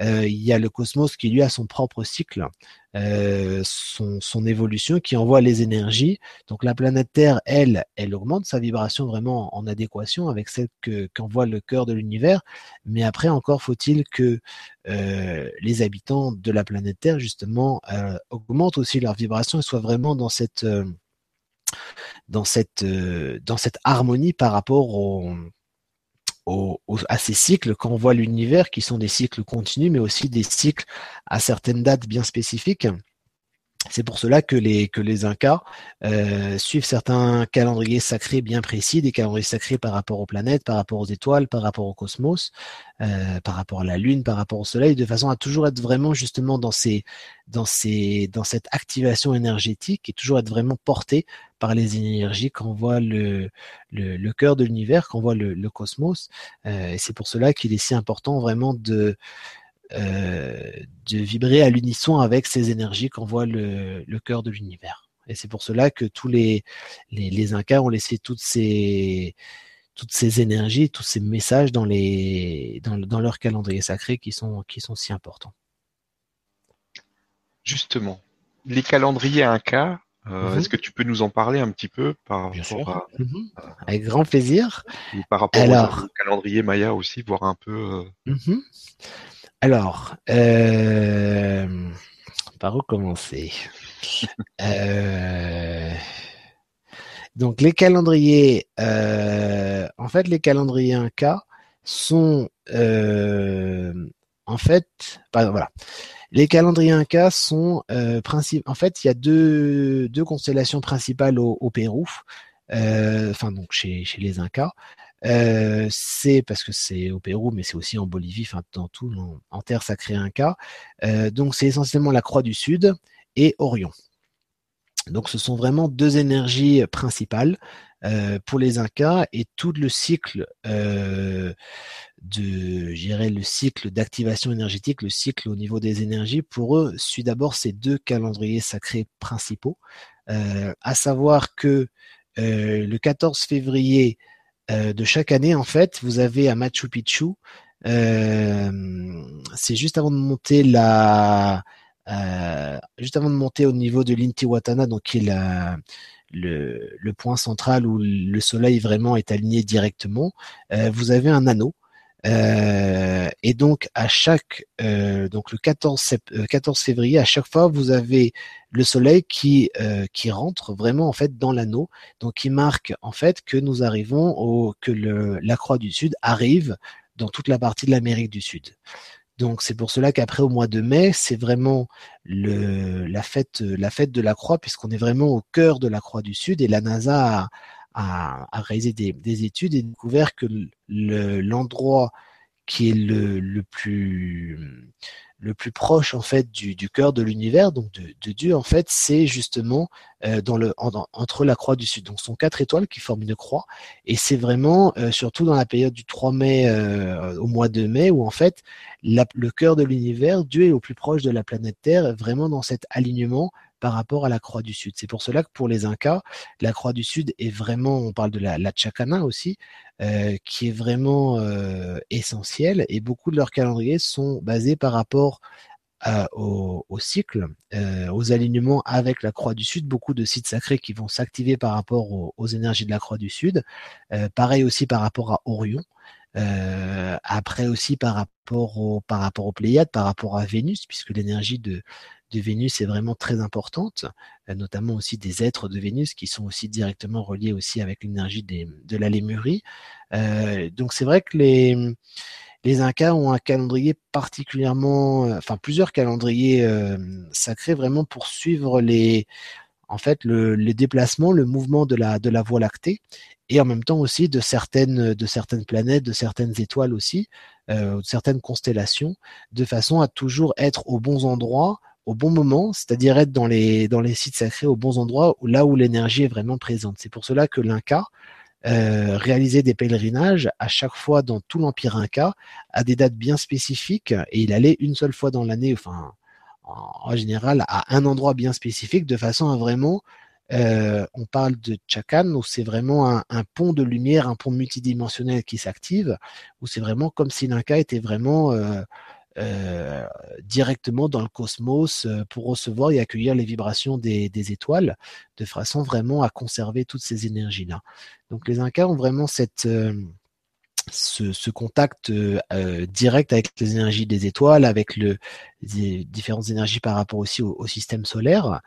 il y a le cosmos qui lui a son propre cycle, euh, son, évolution, qui envoie les énergies. Donc la planète Terre, elle, elle augmente sa vibration vraiment en adéquation avec celle que qu'envoie le cœur de l'univers. Mais après, encore faut-il que euh, les habitants de la planète Terre, justement, euh, augmentent aussi leur vibration et soient vraiment euh, dans cette harmonie par rapport au à ces cycles quand on voit l'univers qui sont des cycles continus, mais aussi des cycles à certaines dates bien spécifiques. C'est pour cela que les, que les Incas euh, suivent certains calendriers sacrés bien précis, des calendriers sacrés par rapport aux planètes, par rapport aux étoiles, par rapport au cosmos, euh, par rapport à la Lune, par rapport au Soleil, de façon à toujours être vraiment justement dans, ces, dans, ces, dans cette activation énergétique et toujours être vraiment porté par les énergies qu'envoie le, le, le cœur de l'univers, qu'envoie le, le cosmos. Euh, et c'est pour cela qu'il est si important vraiment de de vibrer à l'unisson avec ces énergies qu'envoie le, le cœur de l'univers. Et c'est pour cela que tous les, les, les, Incas ont laissé toutes ces, toutes ces énergies, tous ces messages dans, les, dans, dans leur calendrier sacré qui sont, qui sont si importants. Justement, les calendriers Incas, euh, mhm. Est-ce que tu peux nous en parler un petit peu par rapport à, mhm. Avec grand plaisir. par rapport Alors... au calendrier Maya aussi, voir un peu. Euh... Mhm. Alors, euh, par où commencer? Euh, Donc les calendriers, euh, en fait les calendriers Inca, sont en fait, voilà. Les calendriers Incas sont euh, En fait, il y a deux, deux constellations principales au, au Pérou, euh, enfin donc chez, chez les Incas. C'est parce que c'est au Pérou, mais c'est aussi en Bolivie, enfin dans tout, en, terre sacrée Inca. Donc c'est essentiellement la Croix du Sud et Orion. Donc ce sont vraiment deux énergies principales pour les Incas et tout le cycle de, le cycle d'activation énergétique, le cycle au niveau des énergies, pour eux suit d'abord ces deux calendriers sacrés principaux, à savoir que le 14 février de chaque année, en fait, vous avez à Machu Picchu, c'est juste avant de monter la euh, juste avant de monter au niveau de l'Intihuatana, donc qui est le, point central où le soleil vraiment est aligné directement, euh, vous avez un anneau. Euh, et donc à chaque euh, donc le 14, 14 euh, février à chaque fois vous avez le soleil qui euh, qui rentre vraiment en fait dans l'anneau donc qui marque en fait que nous arrivons au que le, la croix du sud arrive dans toute la partie de l'Amérique du Sud. Donc c'est pour cela qu'après au mois de mai, c'est vraiment le, la fête, la fête de la Croix, puisqu'on est vraiment au cœur de la Croix du Sud et la NASA a, a, réalisé des, des, études et découvert que l'endroit qui est le, plus le plus proche en fait du, cœur de l'univers, donc de, Dieu en fait, c'est justement euh, entre la croix du sud. Donc ce sont quatre étoiles qui forment une croix, et c'est vraiment euh, surtout dans la période du 3 mai euh, au mois de mai où en fait le cœur de l'univers, Dieu est au plus proche de la planète Terre, vraiment dans cet alignement par rapport à la Croix du Sud. C'est pour cela que pour les Incas, la Croix du Sud est vraiment, on parle de la, la Chacana aussi, euh, qui est vraiment euh, essentielle et beaucoup de leurs calendriers sont basés par rapport euh, au, cycle, euh, aux alignements avec la Croix du Sud, beaucoup de sites sacrés qui vont s'activer par rapport aux, énergies de la Croix du Sud. Pareil aussi par rapport à Orion. Après aussi par rapport au par rapport aux Pléiades, par rapport à Vénus, puisque l'énergie de de Vénus est vraiment très importante, euh, notamment aussi des êtres de Vénus qui sont aussi directement reliés aussi avec l'énergie de la Lémurie. Euh, donc c'est vrai que les, Incas ont un calendrier particulièrement, euh, enfin plusieurs calendriers sacrés vraiment pour suivre les, en fait, le, les déplacements, le mouvement de la, Voie lactée et en même temps aussi de certaines, planètes, de certaines étoiles aussi, de certaines constellations, de façon à toujours être aux bons endroits, au bon moment, c'est-à-dire être dans les, dans les sites sacrés aux bons endroits, là où l'énergie est vraiment présente. C'est pour cela que l'Inca euh, réalisait des pèlerinages à chaque fois dans tout l'Empire Inca, à des dates bien spécifiques, et il allait une seule fois dans l'année, enfin en, général à un endroit bien spécifique, de façon à vraiment euh, on parle de Chakan, où c'est vraiment un, un, pont de lumière, un pont multidimensionnel qui s'active, où c'est vraiment comme si l'Inca était vraiment euh, euh, directement dans le cosmos euh, pour recevoir et accueillir les vibrations des, étoiles, de façon vraiment à conserver toutes ces énergies-là. Donc les Incas ont vraiment cette, euh, ce, contact direct avec les énergies des étoiles, avec le, les différentes énergies par rapport aussi au, système solaire.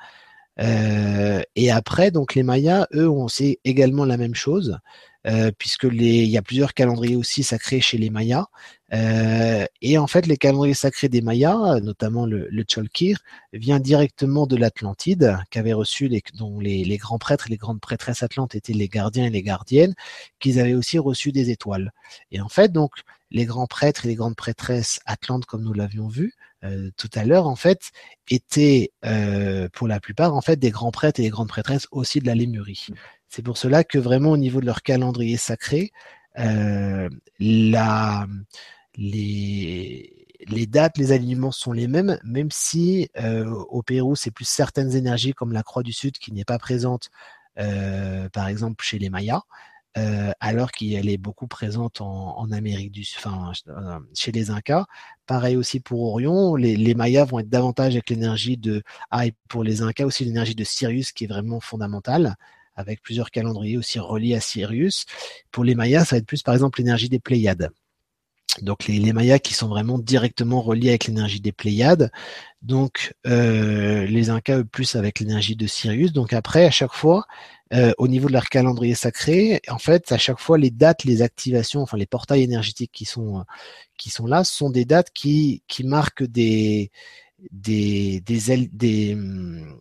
Et après, donc les Mayas, eux, ont sait également la même chose. Euh, puisque les, il y a plusieurs calendriers aussi sacrés chez les Mayas. Euh, et en fait, les calendriers sacrés des Mayas, notamment le, le Cholkir, vient directement de l'Atlantide, qu'avaient reçu les, dont les, les, grands prêtres et les grandes prêtresses atlantes étaient les gardiens et les gardiennes, qu'ils avaient aussi reçu des étoiles. Et en fait, donc, les grands prêtres et les grandes prêtresses atlantes, comme nous l'avions vu euh, tout à l'heure, en fait, étaient euh, pour la plupart en fait des grands prêtres et des grandes prêtresses aussi de la Lémurie. C'est pour cela que vraiment au niveau de leur calendrier sacré, euh, les, dates, les alignements sont les mêmes, même si euh, au Pérou, c'est plus certaines énergies comme la Croix du Sud qui n'est pas présente, euh, par exemple chez les Mayas, alors qu'elle est beaucoup présente en, Amérique du Sud, enfin chez les Incas. Pareil aussi pour Orion, les, les Mayas vont être davantage avec l'énergie de ah et pour les Incas aussi l'énergie de Sirius qui est vraiment fondamentale avec plusieurs calendriers aussi reliés à Sirius. Pour les Mayas, ça va être plus par exemple l'énergie des Pléiades. Donc les, les, Mayas qui sont vraiment directement reliés avec l'énergie des Pléiades. Donc les Incas plus avec l'énergie de Sirius. Donc après, à chaque fois, au niveau de leur calendrier sacré, en fait, à chaque fois, les dates, les activations, enfin les portails énergétiques qui sont qui sont là, sont des dates qui qui marquent des des des, des hum,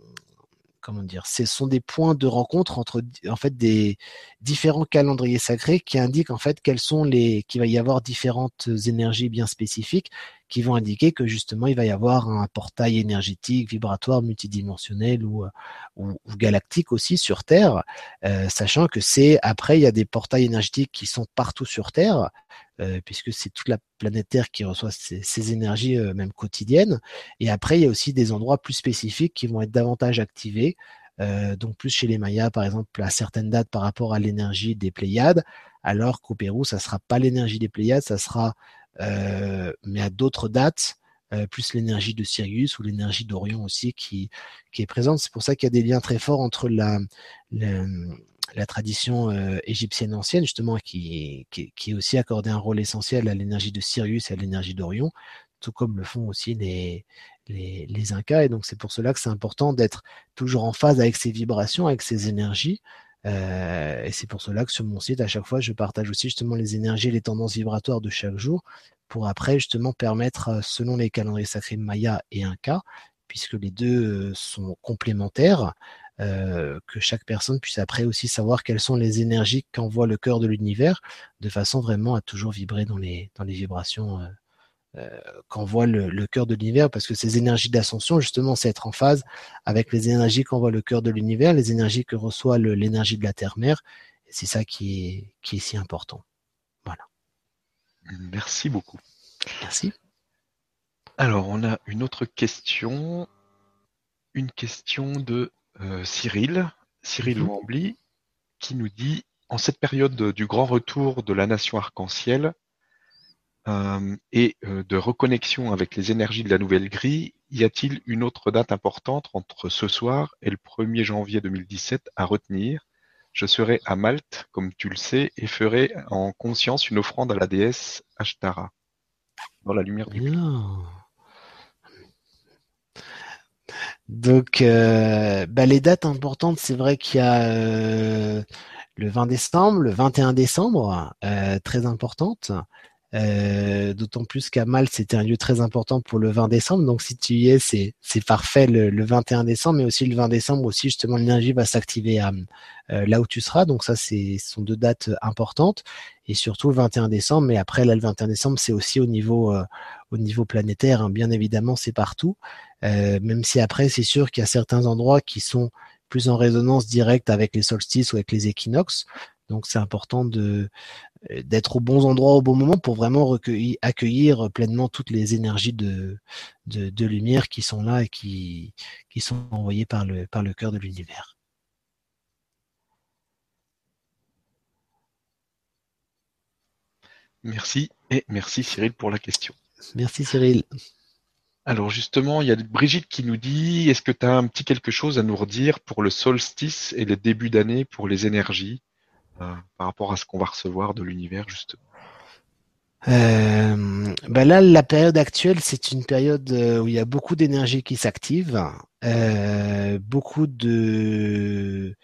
comment dire, ce sont des points de rencontre entre en fait des différents calendriers sacrés qui indiquent en fait quels sont les qu'il va y avoir différentes énergies bien spécifiques qui vont indiquer que justement il va y avoir un portail énergétique, vibratoire, multidimensionnel ou, ou, galactique aussi sur Terre, euh, sachant que c'est après il y a des portails énergétiques qui sont partout sur Terre, euh, puisque c'est toute la planète Terre qui reçoit ces, énergies euh, même quotidiennes. Et après, il y a aussi des endroits plus spécifiques qui vont être davantage activés. Euh, donc plus chez les Mayas, par exemple, à certaines dates par rapport à l'énergie des Pléiades, alors qu'au Pérou, ça sera pas l'énergie des Pléiades, ça sera, mais à d'autres dates, plus l'énergie de Sirius ou l'énergie d'Orion aussi qui, qui est présente. C'est pour ça qu'il y a des liens très forts entre la, la la tradition égyptienne ancienne, justement, qui, qui, qui aussi accordé un rôle essentiel à l'énergie de Sirius et à l'énergie d'Orion, tout comme le font aussi les, les, Incas. Et donc, c'est pour cela que c'est important d'être toujours en phase avec ces vibrations, avec ces énergies. Et c'est pour cela que sur mon site, à chaque fois, je partage aussi justement les énergies et les tendances vibratoires de chaque jour pour après justement permettre, selon les calendriers sacrés Maya et Inca, puisque les deux sont complémentaires, euh, que chaque personne puisse après aussi savoir quelles sont les énergies qu'envoie le cœur de l'univers, de façon vraiment à toujours vibrer dans les, dans les vibrations euh, euh, qu'envoie le, le cœur de l'univers, parce que ces énergies d'ascension, justement, c'est être en phase avec les énergies qu'envoie le cœur de l'univers, les énergies que reçoit l'énergie de la Terre-Mère. C'est ça qui est, qui est si important. Voilà. Merci beaucoup. Merci. Alors, on a une autre question. Une question de Cyril, Cyril mmh. qui nous dit En cette période du grand retour de la nation arc-en-ciel euh, et euh, de reconnexion avec les énergies de la nouvelle grille, y a-t-il une autre date importante entre ce soir et le 1er janvier 2017 à retenir? Je serai à Malte, comme tu le sais, et ferai en conscience une offrande à la déesse Ashtara, dans la lumière du donc, euh, bah, les dates importantes, c'est vrai qu'il y a euh, le 20 décembre, le 21 décembre, euh, très importante. D'autant plus qu'à Malte, c'était un lieu très important pour le 20 décembre. Donc, si tu y es, c'est parfait le, le, 21 décembre, mais aussi le 20 décembre aussi justement l'énergie va s'activer là où tu seras. Donc ça, c'est sont deux dates importantes et surtout le 21 décembre. Mais après là, le 21 décembre, c'est aussi au niveau au niveau planétaire. Hein. Bien évidemment, c'est partout. Euh, même si après, c'est sûr qu'il y a certains endroits qui sont plus en résonance directe avec les solstices ou avec les équinoxes. Donc c'est important de euh, d'être aux bons endroits au bon moment pour vraiment recueillir, accueillir pleinement toutes les énergies de, de, de, lumière qui sont là et qui, qui sont envoyées par le, par le cœur de l'univers. Merci et merci Cyril pour la question. Merci Cyril. Alors justement, il y a Brigitte qui nous dit, est-ce que tu as un petit quelque chose à nous redire pour le solstice et les débuts d'année pour les énergies euh, par rapport à ce qu'on va recevoir de l'univers justement? Euh, ben là, la période actuelle, c'est une période euh, où il y a beaucoup d'énergie qui s'active, euh, beaucoup de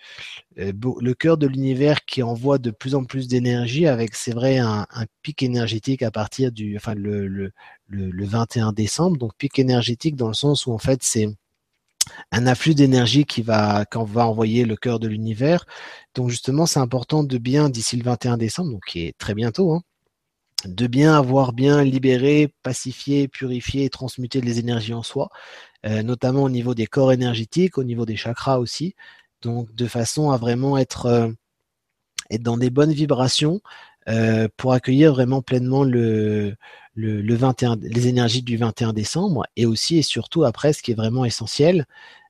euh, le cœur de l'univers qui envoie de plus en plus d'énergie, avec c'est vrai un, pic énergétique à partir du, enfin le, le, le, le 21 décembre, donc pic énergétique dans le sens où en fait c'est un afflux d'énergie qui va qu'on va envoyer le cœur de l'univers. Donc justement, c'est important de bien d'ici le 21 décembre, donc qui est très bientôt, hein, de bien avoir bien libéré, pacifié, purifié transmuté les énergies en soi, notamment au niveau des corps énergétiques, au niveau des chakras aussi, donc de façon à vraiment être, euh, dans des bonnes vibrations euh, pour accueillir vraiment pleinement le, le, le 21, les énergies du 21 décembre. Et aussi et surtout après ce qui est vraiment essentiel,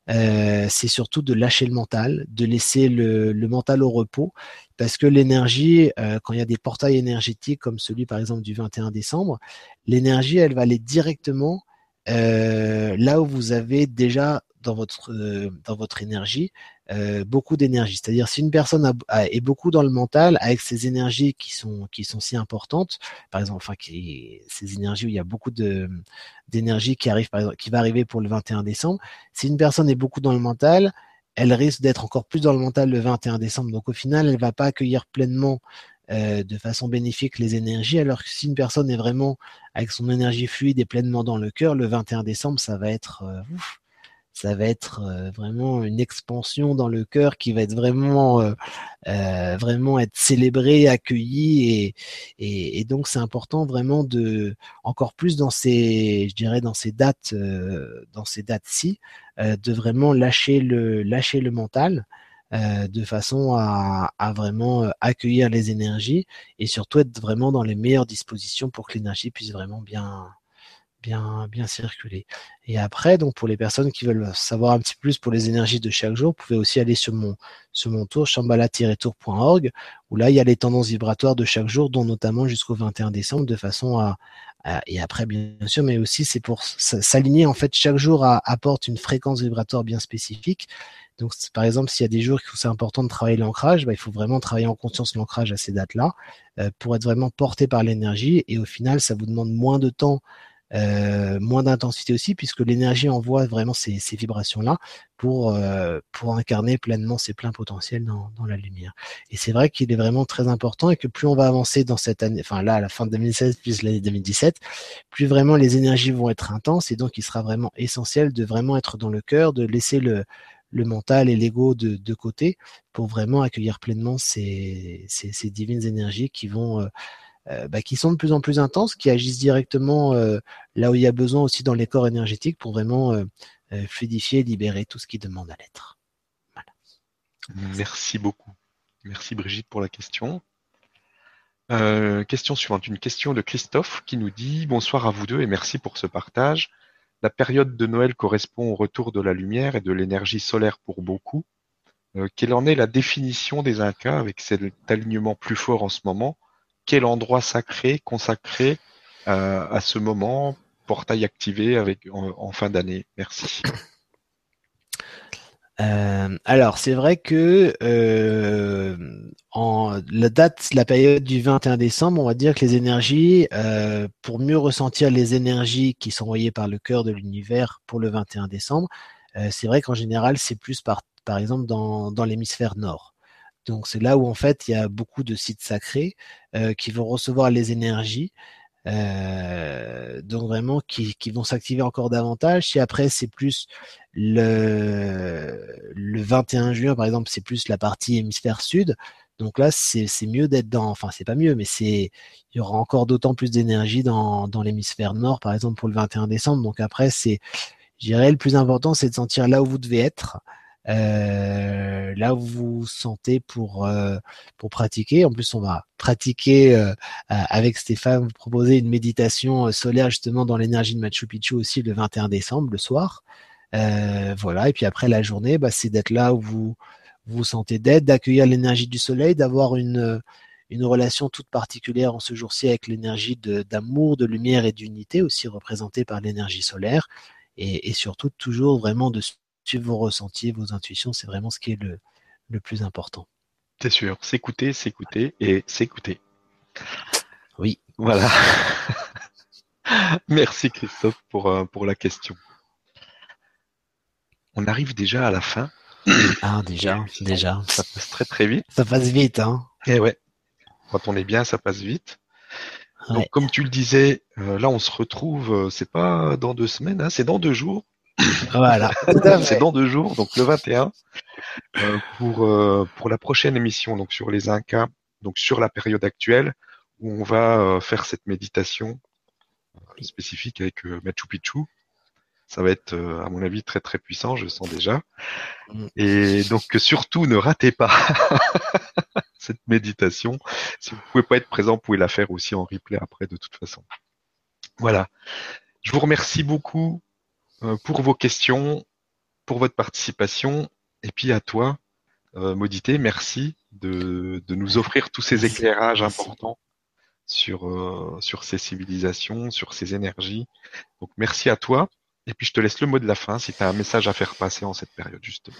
euh, c'est surtout de lâcher le mental, de laisser le, mental au repos, parce que l'énergie, euh, quand il y a des portails énergétiques comme celui par exemple du 21 décembre, l'énergie, elle va aller directement euh, là où vous avez déjà dans votre votre énergie beaucoup d'énergie. C'est-à-dire si une personne est beaucoup dans le mental avec ces énergies qui sont si importantes, par exemple, enfin ces énergies où il y a beaucoup d'énergie qui va arriver pour le 21 décembre. Si une personne est beaucoup dans le mental, elle risque d'être encore plus dans le mental le 21 décembre. Donc au final, elle va pas accueillir pleinement euh, de façon bénéfique les énergies, alors que si une personne est vraiment avec son énergie fluide et pleinement dans le cœur, le 21 décembre, ça va être euh, ça va être euh, vraiment une expansion dans le cœur qui va être vraiment vraiment être célébré, accueilli et, et, donc c'est important vraiment de encore plus dans ces je dirais dans ces dates dans ces dates-ci de vraiment lâcher le lâcher le mental euh, de façon à, vraiment euh, accueillir les énergies et surtout être vraiment dans les meilleures dispositions pour que l'énergie puisse vraiment bien bien bien circuler. Et après, donc pour les personnes qui veulent savoir un petit plus pour les énergies de chaque jour, vous pouvez aussi aller sur mon sur mon tour chambala-tour.org où là il y a les tendances vibratoires de chaque jour, dont notamment jusqu'au 21 décembre, de façon à, et après bien sûr, mais aussi c'est pour s'aligner en fait chaque jour apporte une fréquence vibratoire bien spécifique donc, par exemple, s'il y a des jours où c'est important de travailler l'ancrage, bah, il faut vraiment travailler en conscience l'ancrage à ces dates-là euh, pour être vraiment porté par l'énergie. Et au final, ça vous demande moins de temps, moins d'intensité aussi, puisque l'énergie envoie vraiment ces, vibrations-là pour euh, pour incarner pleinement ses pleins potentiels dans, dans la lumière. Et c'est vrai qu'il est vraiment très important et que plus on va avancer dans cette année, enfin là, à la fin de 2016 plus l'année 2017, plus vraiment les énergies vont être intenses et donc il sera vraiment essentiel de vraiment être dans le cœur, de laisser le le mental et l'ego de, de, côté pour vraiment accueillir pleinement ces, ces, ces divines énergies qui vont euh, euh, bah, qui sont de plus en plus intenses, qui agissent directement euh, là où il y a besoin aussi dans les corps énergétiques pour vraiment fluidifier et libérer tout ce qui demande à l'être. Merci beaucoup. Merci Brigitte pour la question. question suivante, une question de Christophe qui nous dit bonsoir à vous deux et merci pour ce partage. La période de Noël correspond au retour de la lumière et de l'énergie solaire pour beaucoup. Euh, quelle en est la définition des Incas avec cet alignement plus fort en ce moment? Quel endroit sacré, consacré euh, à ce moment, portail activé avec en fin d'année Merci. Euh, alors, c'est vrai que euh, en la date, la période du 21 décembre, on va dire que les énergies, pour mieux ressentir les énergies qui sont envoyées par le cœur de l'univers pour le 21 décembre, c'est vrai qu'en général, c'est plus par, par exemple dans l'hémisphère nord. Donc c'est là où en fait il y a beaucoup de sites sacrés qui vont recevoir les énergies euh, donc vraiment qui, vont s'activer encore davantage. Si après c'est plus le, le 21 juin par exemple, c'est plus la partie hémisphère sud. Donc là c'est mieux d'être dans, enfin c'est pas mieux, mais c'est il y aura encore d'autant plus d'énergie dans, dans l'hémisphère nord par exemple pour le 21 décembre. Donc après c'est, je dirais le plus important c'est de sentir là où vous devez être. Euh, là où vous vous sentez pour euh, pour pratiquer. En plus, on va pratiquer euh, avec Stéphane, vous proposer une méditation solaire justement dans l'énergie de Machu Picchu aussi le 21 décembre, le soir. voilà. Et puis après la journée, bah, c'est d'être là où vous vous, sentez d'être, d'accueillir l'énergie du soleil, d'avoir une une relation toute particulière en ce jour-ci avec l'énergie d'amour, de, lumière et d'unité aussi représentée par l'énergie solaire et, et, surtout toujours vraiment de vos ressentis, vos intuitions, c'est vraiment ce qui est le, le plus important. C'est sûr, s'écouter, s'écouter et s'écouter. Oui. Voilà. Merci Christophe pour, euh, pour la question. On arrive déjà à la fin. Ah, déjà, déjà. Ça passe très très vite. Ça passe vite, hein. Et eh ouais. Quand on est bien, ça passe vite. Donc, comme tu le disais, euh, là, on se retrouve, euh, c'est pas dans deux semaines, hein, c'est dans deux jours. Voilà. c'est dans deux jours, donc le 21, euh, pour, euh, pour la prochaine émission, donc sur les Incas, donc sur la période actuelle, où on va euh, faire cette méditation spécifique avec Machu Picchu. Ça va être, à mon avis, très très puissant, je sens déjà. Mm. Et donc surtout, ne ratez pas cette méditation. Si vous pouvez pas être présent, vous pouvez la faire aussi en replay après, de toute façon. Voilà. Je vous remercie beaucoup euh, pour vos questions, pour votre participation, et puis à toi, euh, Modité, merci de, de, nous offrir tous ces éclairages importants sur, euh, sur ces civilisations, sur ces énergies. Donc merci à toi. Et puis je te laisse le mot de la fin si tu as un message à faire passer en cette période justement.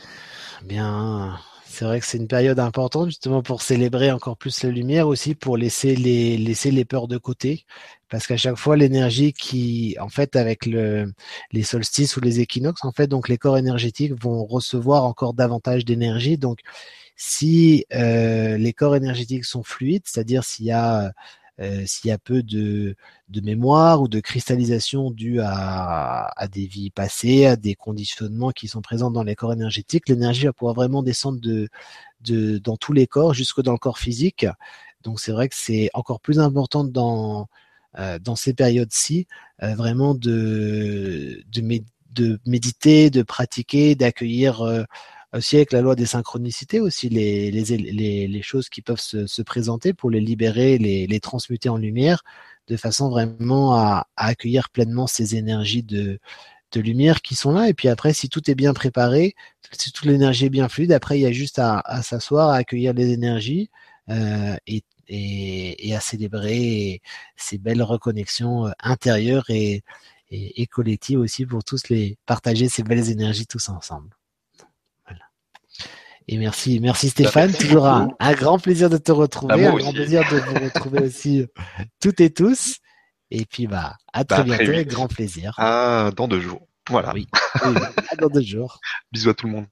Bien, c'est vrai que c'est une période importante justement pour célébrer encore plus la lumière aussi, pour laisser les, laisser les peurs de côté. Parce qu'à chaque fois, l'énergie qui, en fait, avec le, les solstices ou les équinoxes, en fait, donc les corps énergétiques vont recevoir encore davantage d'énergie. Donc, si euh, les corps énergétiques sont fluides, c'est-à-dire s'il y a euh, s'il y a peu de, mémoire ou de cristallisation due à, des vies passées, à des conditionnements qui sont présents dans les corps énergétiques, l'énergie va pouvoir vraiment descendre de, dans tous les corps, jusque dans le corps physique. Donc c'est vrai que c'est encore plus important dans, euh, dans ces périodes-ci, euh, vraiment de, de, méditer, de pratiquer, d'accueillir aussi avec la loi des synchronicités aussi les, choses qui peuvent se, se, présenter pour les libérer, les, les, transmuter en lumière, de façon vraiment à, accueillir pleinement ces énergies de, lumière qui sont là. Et puis après, si tout est bien préparé, si toute l'énergie est bien fluide, après il y a juste à, s'asseoir, à accueillir les énergies euh, et, à célébrer ces belles reconnexions euh, intérieures et, et, et collectives aussi pour tous les partager ces belles énergies tous ensemble. Et merci, merci Stéphane. Toujours un, un, grand plaisir de te retrouver, un grand plaisir de vous retrouver aussi toutes et tous. Et puis bah à très bah, bientôt, très avec grand plaisir. Ah, dans deux jours. Voilà. Oui, oui à dans deux jours. Bisous à tout le monde.